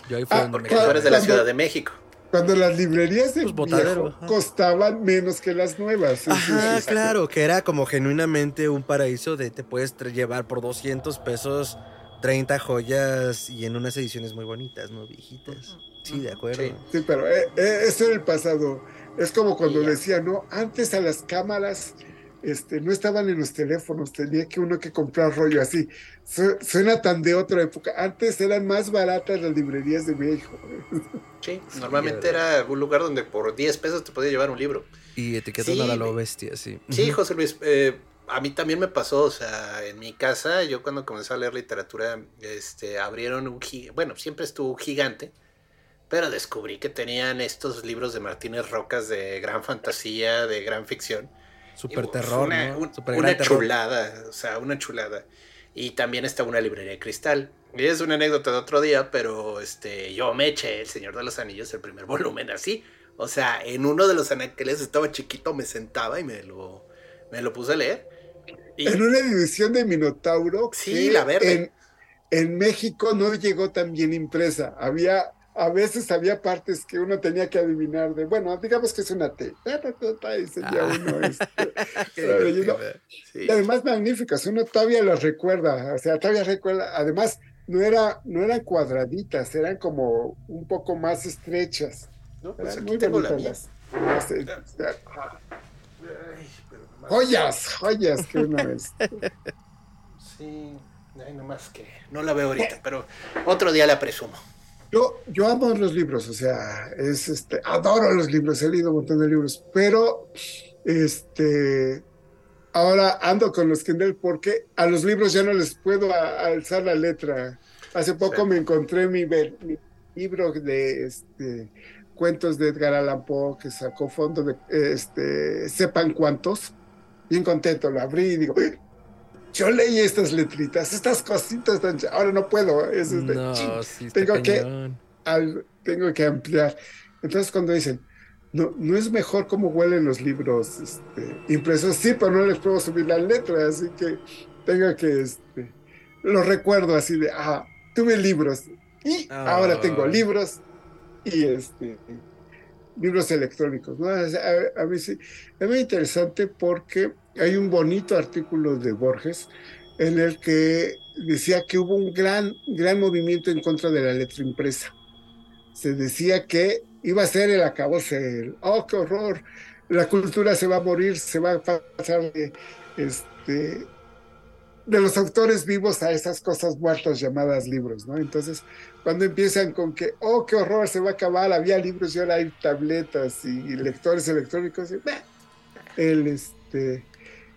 Yo ahí fue Ah, donde me Porque tú Claro, eres de la Ciudad de México. Cuando las librerías de Pues, botadero, viejo costaban menos que las nuevas. Sí, Ajá, sí, claro, que era como genuinamente un paraíso de te puedes llevar por 200 pesos 30 joyas y en unas ediciones muy bonitas, ¿no? Viejitas. Sí, de acuerdo. Sí. Sí, pero eh, eh, eso era el pasado. Es como cuando decía, no, antes a las cámaras este, no estaban en los teléfonos, tenía que uno que comprar rollo así. Su- suena tan de otra época. Antes eran más baratas las librerías de viejo. Sí, Sí, normalmente era un lugar donde por 10 pesos te podía llevar un libro. Y etiquetan Sí, a lo güey. bestia, sí. Sí. José Luis, eh, a mí también me pasó, o sea, en mi casa, yo cuando comencé a leer literatura, este, abrieron un gigante, bueno, siempre estuvo gigante, pero descubrí que tenían estos libros de Martínez Rocas de gran fantasía, de gran ficción. Super Y, terror, una, ¿no? un- Super una gran terror. chulada, o sea, una chulada. Y también está una librería de cristal. Y es una anécdota de otro día, pero este, yo me eché El Señor de los Anillos, el primer volumen así. O sea, en uno de los anaqueles estaba chiquito, me sentaba y me lo, me lo puse a leer. Y, En una edición de Minotauro. Sí, que la verde. En, en México no llegó tan bien impresa. Había, a veces había partes que uno tenía que adivinar de, bueno, digamos que es una T. Y sería Ah. uno. este, sí. Y además magníficas, uno todavía las recuerda, o sea, todavía recuerda, además no, era, no eran cuadraditas, eran como un poco más estrechas. No, pues muy bonitas las- las- o sea, Ay, pero nomás- joyas, joyas que una vez. Sí, ay, nomás que no la veo ahorita, pero otro día la presumo. Yo, yo amo los libros, o sea, es este, adoro los libros, he leído un montón de libros, pero este ahora ando con los Kindle porque a los libros ya no les puedo a- alzar la letra. Hace poco Sí. me encontré mi libro de este cuentos de Edgar Allan Poe que sacó fondo de este sepan cuántos. Bien contento, lo abrí y digo, "Uy, yo leí estas letritas, estas cositas tan ahora no puedo, es este, No, sí, tengo que- al- tengo que ampliar. Entonces cuando dicen, no, no es mejor cómo huelen los libros este, impresos, sí, pero no les puedo subir la letra, así que tengo que, este, lo recuerdo así de, ah, tuve libros y Ah. ahora tengo libros y este, libros electrónicos, ¿no? A, a mí sí, es muy interesante porque hay un bonito artículo de Borges en el que decía que hubo un gran, gran movimiento en contra de la letra impresa. Se decía que iba a ser el acabose, el, oh, qué horror, la cultura se va a morir, se va a pasar de, este, de los autores vivos a esas cosas muertas llamadas libros, ¿no? Entonces, cuando empiezan con que, oh, qué horror, se va a acabar, había libros y ahora hay tabletas y lectores electrónicos, el, este,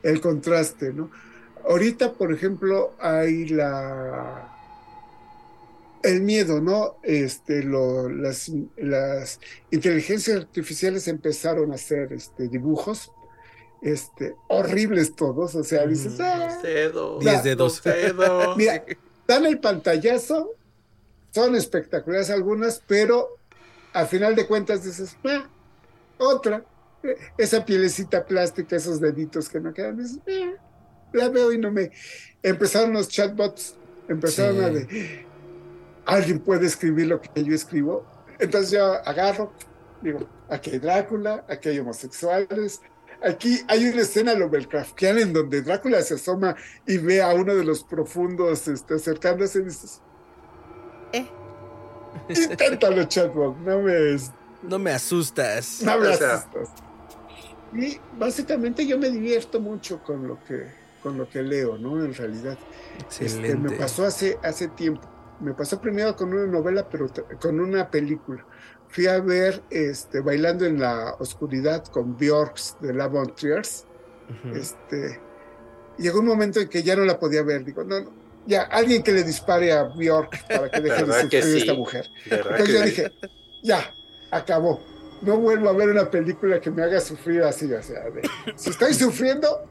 el contraste, ¿no? Ahorita, por ejemplo, hay la el miedo, ¿no? Este, lo, las, las inteligencias artificiales empezaron a hacer este, dibujos este, horribles todos, o sea, dices, Ujú. "Ah". Dedos. Diez dedos. dedos. Mira, dan el pantallazo, son espectaculares algunas, pero al final de cuentas dices, "Ah, otra, Eh, esa pielecita plástica, esos deditos que no quedan, dices, "Ah, la veo y no me... Empezaron los chatbots, empezaron Sí. a de, alguien puede escribir lo que yo escribo, entonces yo agarro, digo, aquí hay Drácula, aquí hay homosexuales, Aquí hay una escena Lovecraftiana en donde Drácula se asoma y ve a uno de los profundos este, acercándose y dices, Eh. inténtalo, chatbot, no me, No me asustas. no me O sea. asustas. Y básicamente yo me divierto mucho con lo que, con lo que leo, ¿no? En realidad. Este, Excelente. me pasó hace, hace tiempo. Me pasó primero con una novela, pero con una película. Fui a ver este, Bailando en la Oscuridad con Bjorks de La Triers. Ujú. Este, llegó un momento en que ya no la podía ver. Digo, no, no, ya, alguien que le dispare a Bjork para que deje de ¿Verdad que sufrir sí? esta mujer. ¿Verdad Entonces yo dije, ya, acabó. No vuelvo a ver una película que me haga sufrir así. O sea, si estoy sufriendo,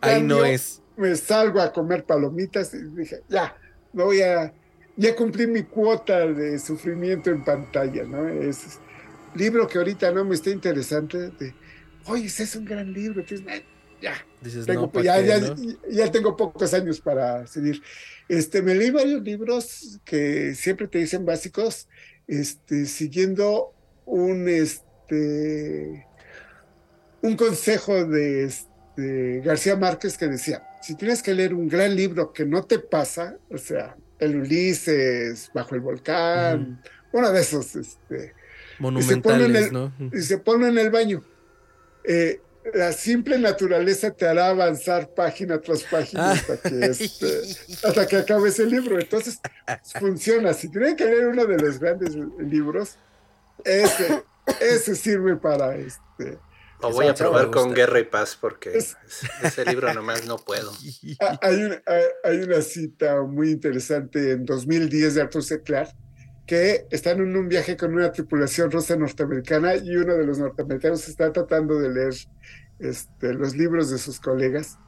ahí no es. Me salgo a comer palomitas y dije, ya, no voy a, ya cumplí mi cuota de sufrimiento en pantalla, ¿no? Es libro que ahorita no me está interesante. De, Oye, ese es un gran libro. ya, tengo, ya, ya, tengo pocos años para seguir. Este, me leí varios libros que siempre te dicen básicos, este, siguiendo un, este, un consejo de, este, García Márquez que decía, si tienes que leer un gran libro que no te pasa, o sea, el Ulises, Bajo el Volcán, uno de esos, este, monumentales, y se pone en el baño. Eh, la simple naturaleza te hará avanzar página tras página ah. hasta, que este, hasta que acabes el libro. Entonces, funciona. Si tienen que leer uno de los grandes libros, ese, ese sirve para este. Lo voy a probar con Guerra y Paz porque ese libro nomás no puedo. Ah, hay una, hay una cita muy interesante en 2010 de Arthur C. Clarke que están en un viaje con una tripulación rusa norteamericana y uno de los norteamericanos está tratando de leer este, los libros de sus colegas.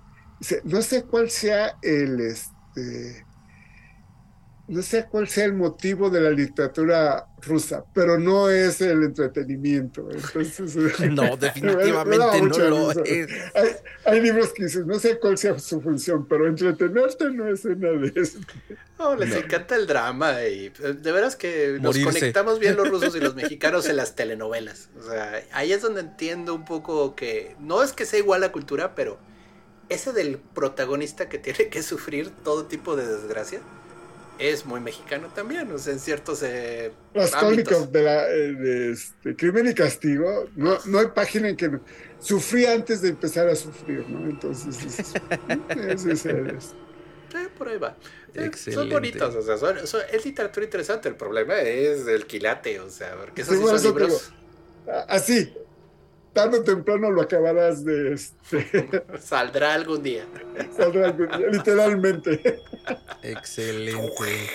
Dice, no sé cuál sea el, este, no sé cuál sea el motivo de la literatura rusa, pero no es el entretenimiento. Entonces, no, definitivamente no lo es. Hay, libros que dicen, no sé cuál sea su función, pero entretenerte no es una de esas. No, les encanta el drama y eh, de veras que nos conectamos bien los rusos y los mexicanos en las telenovelas. O sea, ahí es donde entiendo un poco que no es que sea igual la cultura, pero ese del protagonista que tiene que sufrir todo tipo de desgracia es muy mexicano también, o sea, en ciertos eh, Los cómicos de, la, eh, este, Crimen y Castigo, no, no hay página en que no, sufrí antes de empezar a sufrir, ¿no? Entonces, es, es, es, por ahí va. Eh, son bonitos, o sea, son, es literatura interesante, el problema es el quilate, o sea, porque esos sí, son libros... así, tarde o temprano lo acabarás de... Este... Saldrá algún día. Saldrá algún día, literalmente. Excelente.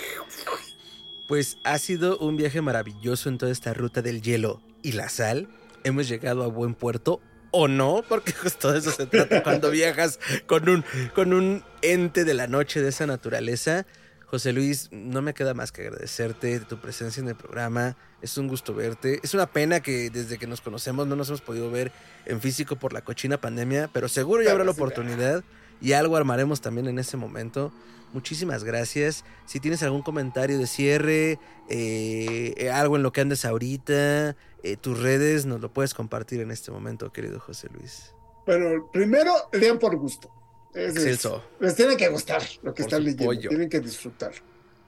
Pues ha sido un viaje maravilloso en toda esta ruta del hielo y la sal. Hemos llegado a buen puerto o no, porque justo de eso se trata cuando viajas con un, con un ente de la noche de esa naturaleza. José Luis, no me queda más que agradecerte de tu presencia en el programa. Es un gusto verte. Es una pena que desde que nos conocemos no nos hemos podido ver en físico por la cochina pandemia, pero seguro ya habrá la oportunidad y algo armaremos también en ese momento. Muchísimas gracias. Si tienes algún comentario de cierre, eh, algo en lo que andes ahorita, eh, tus redes, nos lo puedes compartir en este momento, querido José Luis. Bueno, primero, lean por gusto les tiene que gustar lo que están leyendo, tienen que disfrutar.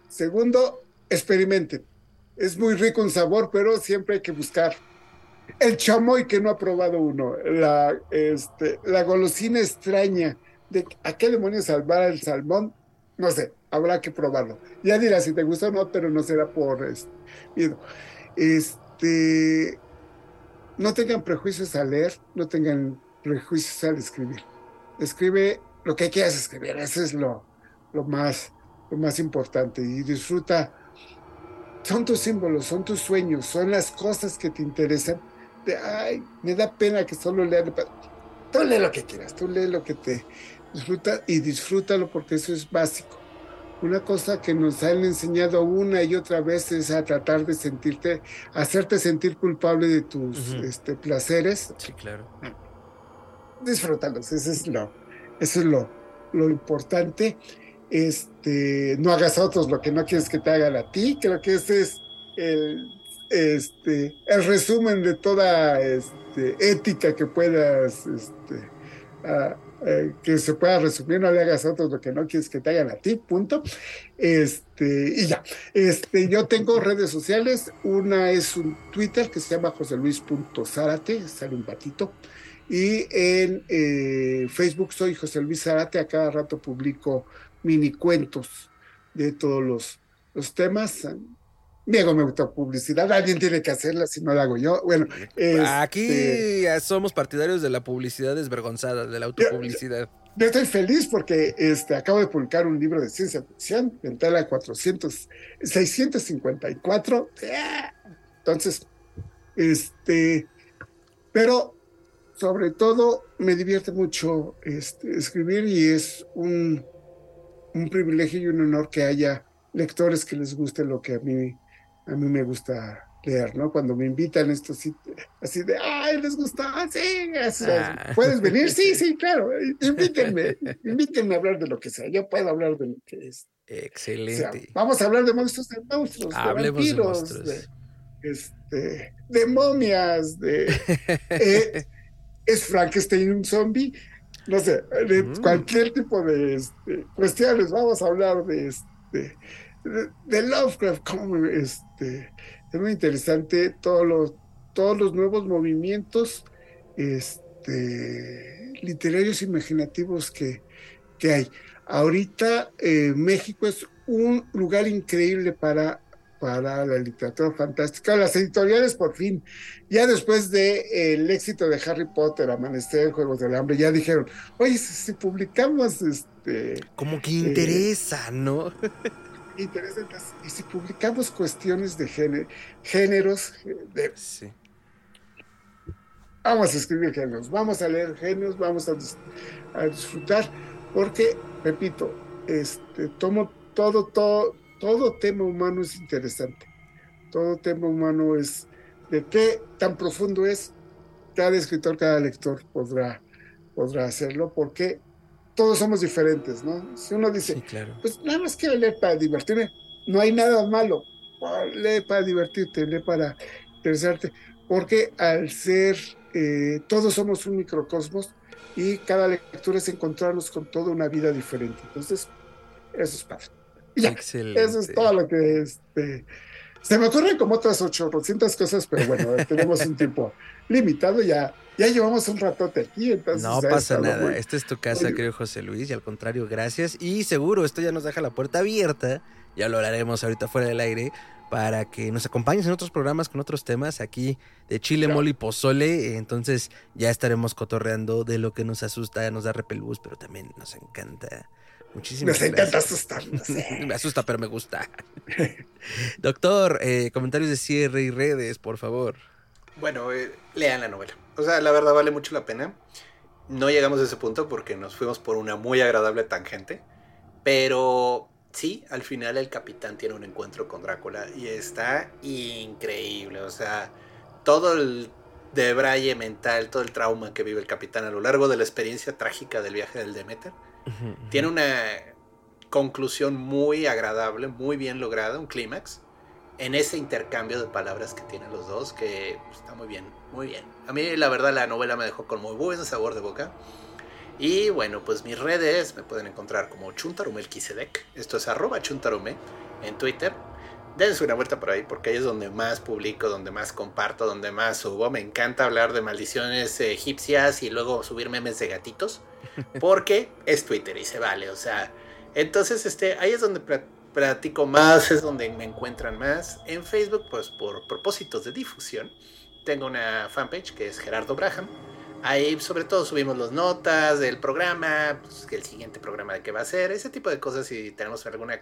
Segundo, experimenten. Es muy rico en sabor, pero siempre hay que buscar el chamoy que no ha probado uno, la, este, la golosina extraña de a qué demonios salvar el salmón, no sé, habrá que probarlo. Ya dirás si te gusta o no, pero no será por este, miedo. Este, no tengan prejuicios al leer, no tengan prejuicios al escribir. Escribe lo que quieras escribir, eso es lo, lo, más, lo más importante. Y disfruta, son tus símbolos, son tus sueños, son las cosas que te interesan. De, ay, me da pena que solo lean. Tú lee lo que quieras, tú lee lo que te disfruta y disfrútalo porque eso es básico. Una cosa que nos han enseñado una y otra vez es a tratar de sentirte, hacerte sentir culpable de tus este, placeres. Sí, claro. Disfrútalos, eso es lo, eso es lo, lo importante. Este, no hagas a otros lo que no quieres que te hagan a ti. Creo que ese es el, este, el resumen de toda este, ética que puedas, este, eh, que se pueda resumir. No le hagas a otros lo que no quieres que te hagan a ti, punto. Este, y ya. Este, yo tengo redes sociales. Una es un Twitter que se llama joseluis.zárate, sale un patito. Y en eh, Facebook soy José Luis Zarate, a cada rato publico mini cuentos de todos los, los temas. Diego me gusta publicidad, alguien tiene que hacerla, si no la hago yo. Bueno, aquí este, somos partidarios de la publicidad desvergonzada, de la autopublicidad. Yo, estoy feliz porque este, acabo de publicar un libro de ciencia ficción, Ventana 400, 654. Entonces, Este, pero sobre todo me divierte mucho este, escribir y es un, un privilegio y un honor que haya lectores que les guste lo que a mí, a mí me gusta leer, ¿no? Cuando me invitan estos así de, ay, les gusta, sí, ah. ¿puedes venir? Sí, sí, claro, invítenme, invítenme a hablar de lo que sea, yo puedo hablar de lo que es. Excelente. vamos a hablar de monstruos, de monstruos, de vampiros, de, este, de momias, de... Eh, ¿Es Frankenstein un zombie? No sé, de mm. cualquier tipo de este, cuestiones, vamos a hablar de este de, Lovecraft, como este es muy interesante todos los, todos los nuevos movimientos este, literarios imaginativos que, que hay. Ahorita eh, México es un lugar increíble para, para la literatura fantástica. Las editoriales, por fin, ya después del de, el éxito de Harry Potter, Amanecer, Juegos del Hambre, ya dijeron, oye, si, publicamos este... Como que interesa, ¿no? interesante. Y si publicamos cuestiones de género, géneros, de, vamos a escribir géneros, vamos a leer géneros, vamos a, disfrutar, porque, repito, este, tomo todo, todo, todo tema humano es interesante. Todo tema humano es de qué tan profundo es. Cada escritor, cada lector podrá, podrá hacerlo, porque todos somos diferentes, ¿no? Si uno dice, pues nada más quiero leer para divertirme, no hay nada malo. Lee para divertirte, lee para interesarte, porque al ser, eh, todos somos un microcosmos y cada lectura es encontrarnos con toda una vida diferente. Entonces, eso es padre. Excelente. Eso es todo lo que este, se me ocurren como otras 800 cosas, pero bueno, tenemos un tiempo limitado ya ya llevamos un ratote aquí, entonces. No pasa nada. Esta es tu casa, creo, José Luis, y al contrario, gracias. Y seguro, esto ya nos deja la puerta abierta. Ya lo hablaremos ahorita fuera del aire. Para que nos acompañes en otros programas con otros temas aquí de Chile, Mole y Pozole. Entonces ya estaremos cotorreando de lo que nos asusta, nos da repelús, pero también nos encanta. Muchísimas Nos encanta asustarnos. me asusta, pero me gusta. Doctor, eh, comentarios de cierre y redes, por favor. Bueno, eh, lean la novela. O sea, la verdad vale mucho la pena. No llegamos a ese punto porque nos fuimos por una muy agradable tangente. Pero sí, al final el capitán tiene un encuentro con Drácula y está increíble. O sea, todo el debraye mental, todo el trauma que vive el capitán a lo largo de la experiencia trágica del viaje del Demeter, tiene una conclusión muy agradable, muy bien lograda, un clímax en ese intercambio de palabras que tienen los dos, que está muy bien, muy bien. A mí la verdad la novela me dejó con muy buen sabor de boca. Y bueno, pues mis redes me pueden encontrar como Chuntarumelquisedec. Esto es arroba Chuntarume en Twitter. Dense una vuelta por ahí porque ahí es donde más publico, donde más comparto, donde más subo. Me encanta hablar de maldiciones egipcias y luego subir memes de gatitos. Porque es Twitter y se vale. O sea, entonces este, ahí es donde platico más, es donde me encuentran más. En Facebook, pues por propósitos de difusión, tengo una fanpage que es Gerardo Braham. Ahí sobre todo subimos las notas del programa, pues, el siguiente programa de qué va a ser, ese tipo de cosas. Si tenemos alguna,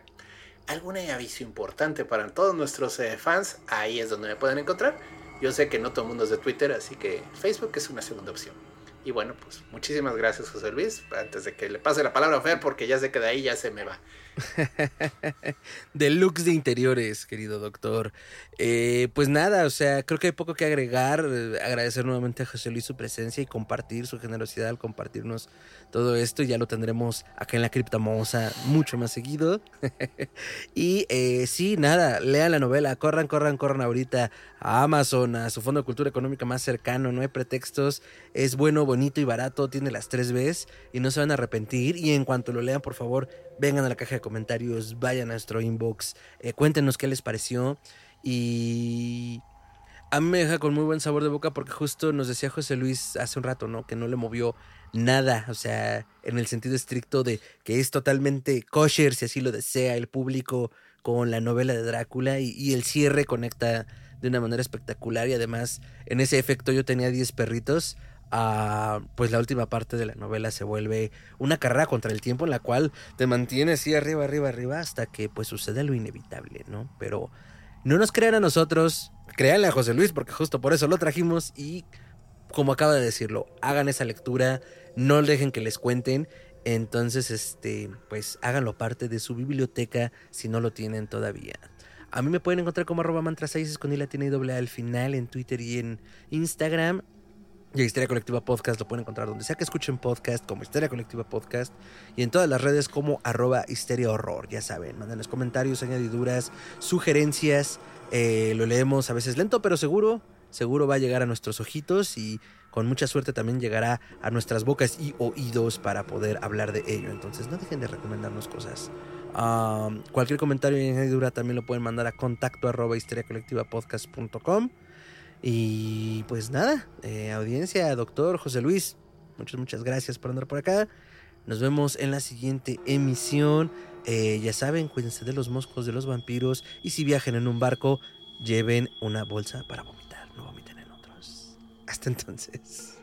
alguna aviso importante para todos nuestros eh, fans, ahí es donde me pueden encontrar. Yo sé que no todo el mundo es de Twitter, así que Facebook es una segunda opción. Y bueno, pues muchísimas gracias José Luis. Antes de que le pase la palabra a Fer, porque ya sé que de ahí ya se me va. Deluxe de interiores, querido doctor. Eh, pues nada, o sea, creo que hay poco que agregar. Agradecer nuevamente a José Luis su presencia y compartir su generosidad al compartirnos todo esto. Ya lo tendremos acá en la criptomosa mucho más seguido. y eh, sí, nada, lean la novela. Corran, corran, corran ahorita a Amazon, a su fondo de cultura económica más cercano. No hay pretextos. Es bueno, bonito y barato. Tiene las tres Bs y no se van a arrepentir. Y en cuanto lo lean, por favor, vengan a la caja de comentarios, vayan a nuestro inbox, eh, cuéntenos qué les pareció. Y a mí me deja con muy buen sabor de boca porque justo nos decía José Luis hace un rato, ¿no? Que no le movió nada, o sea, en el sentido estricto de que es totalmente kosher, si así lo desea el público, con la novela de Drácula y, el cierre conecta de una manera espectacular y además en ese efecto yo tenía 10 perritos pues la última parte de la novela se vuelve una carrera contra el tiempo en la cual te mantiene así arriba, arriba, arriba hasta que pues sucede lo inevitable, ¿no? Pero no nos crean a nosotros, créanle a José Luis, porque justo por eso lo trajimos y como acaba de decirlo, hagan esa lectura, no dejen que les cuenten. Entonces, este, pues háganlo parte de su biblioteca si no lo tienen todavía. A mí me pueden encontrar como arroba mantra 6 con i latina A al final en Twitter y en Instagram. Y Histeria Colectiva Podcast lo pueden encontrar donde sea que escuchen podcast, como Histeria Colectiva Podcast. Y en todas las redes como arroba Histeria Horror. Ya saben, mándanos comentarios, añadiduras, sugerencias. Eh, lo leemos a veces lento, pero seguro. Seguro va a llegar a nuestros ojitos y con mucha suerte también llegará a nuestras bocas y oídos para poder hablar de ello. Entonces no dejen de recomendarnos cosas. Cualquier comentario y añadidura también lo pueden mandar a contacto arroba histeriacolectivapodcast.com. Y pues nada, eh, audiencia, doctor José Luis, muchas, muchas gracias por andar por acá. Nos vemos en la siguiente emisión. Eh, ya saben, cuídense de los moscos, de los vampiros. Y si viajan en un barco, lleven una bolsa para vomitar. Hasta entonces.